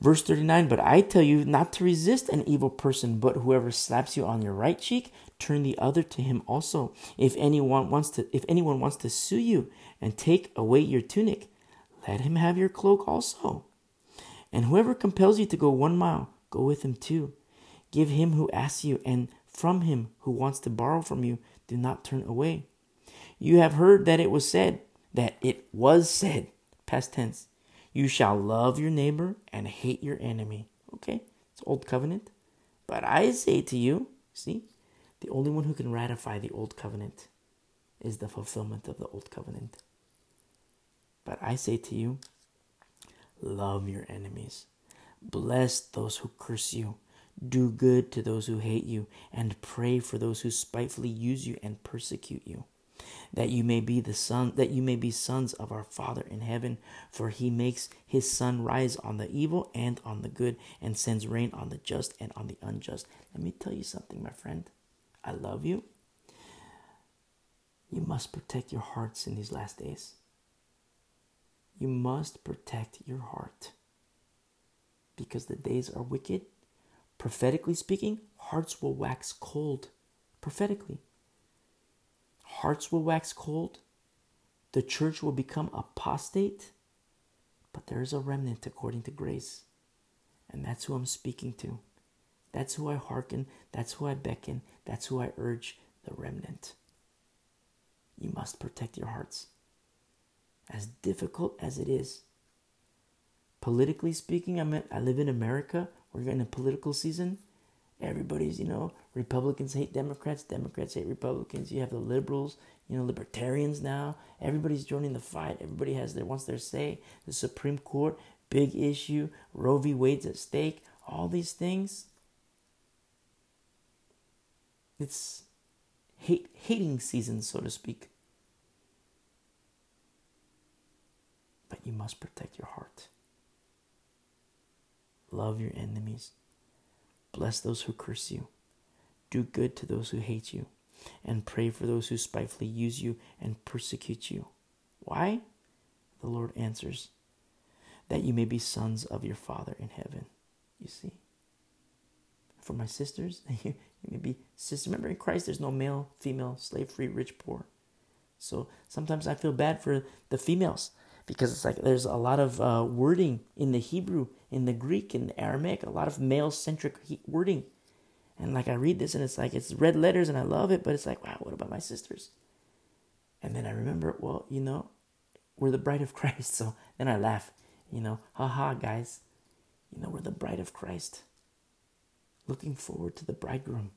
Verse 39 But I tell you not to resist an evil person, but whoever slaps you on your right cheek, turn the other to him also. If anyone wants to if anyone wants to sue you and take away your tunic, let him have your cloak also. And whoever compels you to go one mile, go with him too. Give him who asks you, and from him who wants to borrow from you, do not turn away. You have heard that it was said, that it was said, past tense you shall love your neighbor and hate your enemy. Okay, it's Old Covenant. But I say to you, see, the only one who can ratify the Old Covenant is the fulfillment of the Old Covenant. But I say to you, love your enemies, bless those who curse you, do good to those who hate you, and pray for those who spitefully use you and persecute you that you may be the son that you may be sons of our father in heaven for he makes his sun rise on the evil and on the good and sends rain on the just and on the unjust. Let me tell you something my friend. I love you. You must protect your hearts in these last days you must protect your heart because the days are wicked prophetically speaking hearts will wax cold prophetically hearts will wax cold, the church will become apostate, but there is a remnant according to grace. And that's who I'm speaking to. That's who I hearken, that's who I beckon, that's who I urge the remnant. You must protect your hearts. As difficult as it is, politically speaking, I'm I live in America. We're in a political season. Everybody's, you know, Republicans hate Democrats, Democrats hate Republicans. You have the liberals, you know, libertarians now. Everybody's joining the fight. Everybody has their wants their say. The Supreme Court, big issue. Roe v. Wade's at stake. All these things. It's hate hating season, so to speak. But you must protect your heart. Love your enemies. Bless those who curse you. Do good to those who hate you. And pray for those who spitefully use you and persecute you. Why? The Lord answers, that you may be sons of your Father in heaven. You see? For my sisters, you may be sisters. Remember, in Christ, there's no male, female, slave free, rich, poor. So sometimes I feel bad for the females because it's like there's a lot of uh, wording in the Hebrew, in the Greek, in the Aramaic, a lot of male centric wording. And like I read this and it's like it's red letters and I love it, but it's like, wow, what about my sisters? And then I remember, well, you know, we're the bride of Christ. So then I laugh, you know, haha, guys. You know, we're the bride of Christ. Looking forward to the bridegroom.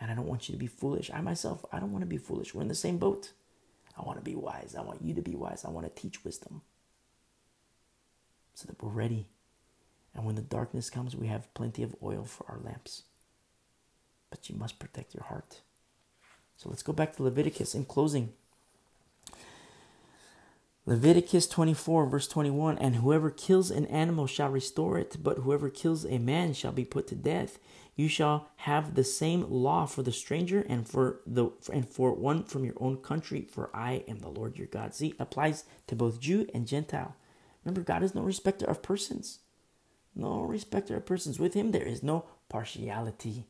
And I don't want you to be foolish. I myself, I don't want to be foolish. We're in the same boat. I want to be wise. I want you to be wise. I want to teach wisdom so that we're ready. And when the darkness comes, we have plenty of oil for our lamps. But you must protect your heart. So let's go back to Leviticus in closing. Leviticus 24, verse 21 And whoever kills an animal shall restore it, but whoever kills a man shall be put to death. You shall have the same law for the stranger and for the and for one from your own country, for I am the Lord your God. See, applies to both Jew and Gentile. Remember, God is no respecter of persons. No respecter of persons. With him there is no partiality.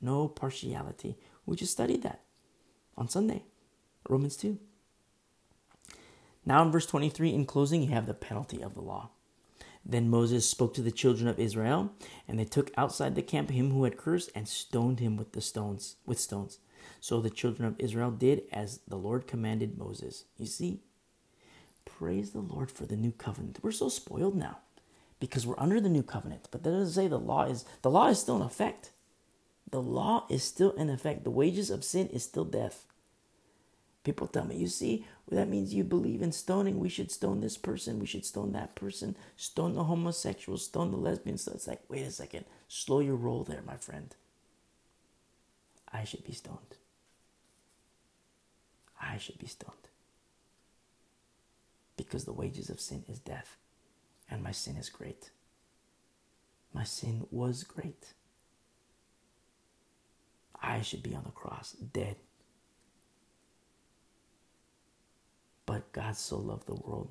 No partiality. We just studied that on Sunday. Romans 2. Now in verse 23, in closing, you have the penalty of the law. Then Moses spoke to the children of Israel, and they took outside the camp him who had cursed and stoned him with the stones with stones. So the children of Israel did as the Lord commanded Moses. You see, praise the Lord for the new covenant. We're so spoiled now because we're under the new covenant, but that doesn't say the law is the law is still in effect. The law is still in effect. The wages of sin is still death. People tell me, you see, well, that means you believe in stoning. We should stone this person. We should stone that person. Stone the homosexual. Stone the lesbian. So it's like, wait a second. Slow your roll there, my friend. I should be stoned. I should be stoned. Because the wages of sin is death, and my sin is great. My sin was great. I should be on the cross, dead But God so loved the world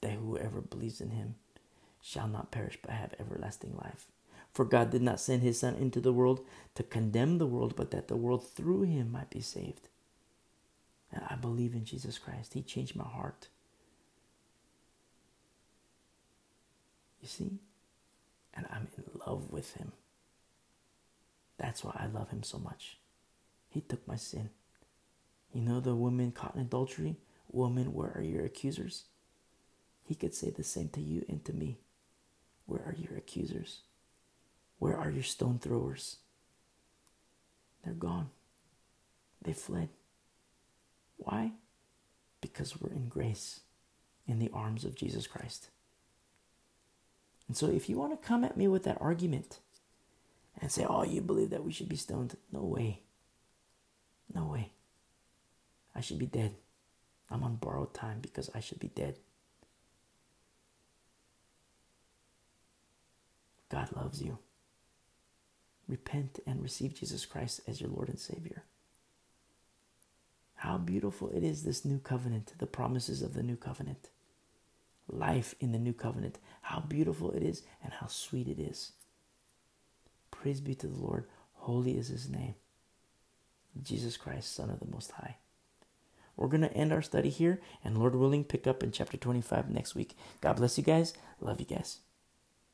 that whoever believes in him shall not perish but have everlasting life. For God did not send his Son into the world to condemn the world, but that the world through him might be saved. And I believe in Jesus Christ. He changed my heart. You see? And I'm in love with him. That's why I love him so much. He took my sin. You know the woman caught in adultery? Woman, where are your accusers? He could say the same to you and to me. Where are your accusers? Where are your stone throwers? They're gone. They fled. Why? Because we're in grace in the arms of Jesus Christ. And so, if you want to come at me with that argument and say, Oh, you believe that we should be stoned? No way. No way. I should be dead. I'm on borrowed time because I should be dead. God loves you. Repent and receive Jesus Christ as your Lord and Savior. How beautiful it is, this new covenant, the promises of the new covenant. Life in the new covenant. How beautiful it is and how sweet it is. Praise be to the Lord. Holy is his name. Jesus Christ, Son of the Most High. We're going to end our study here and Lord willing, pick up in chapter 25 next week. God bless you guys. Love you guys.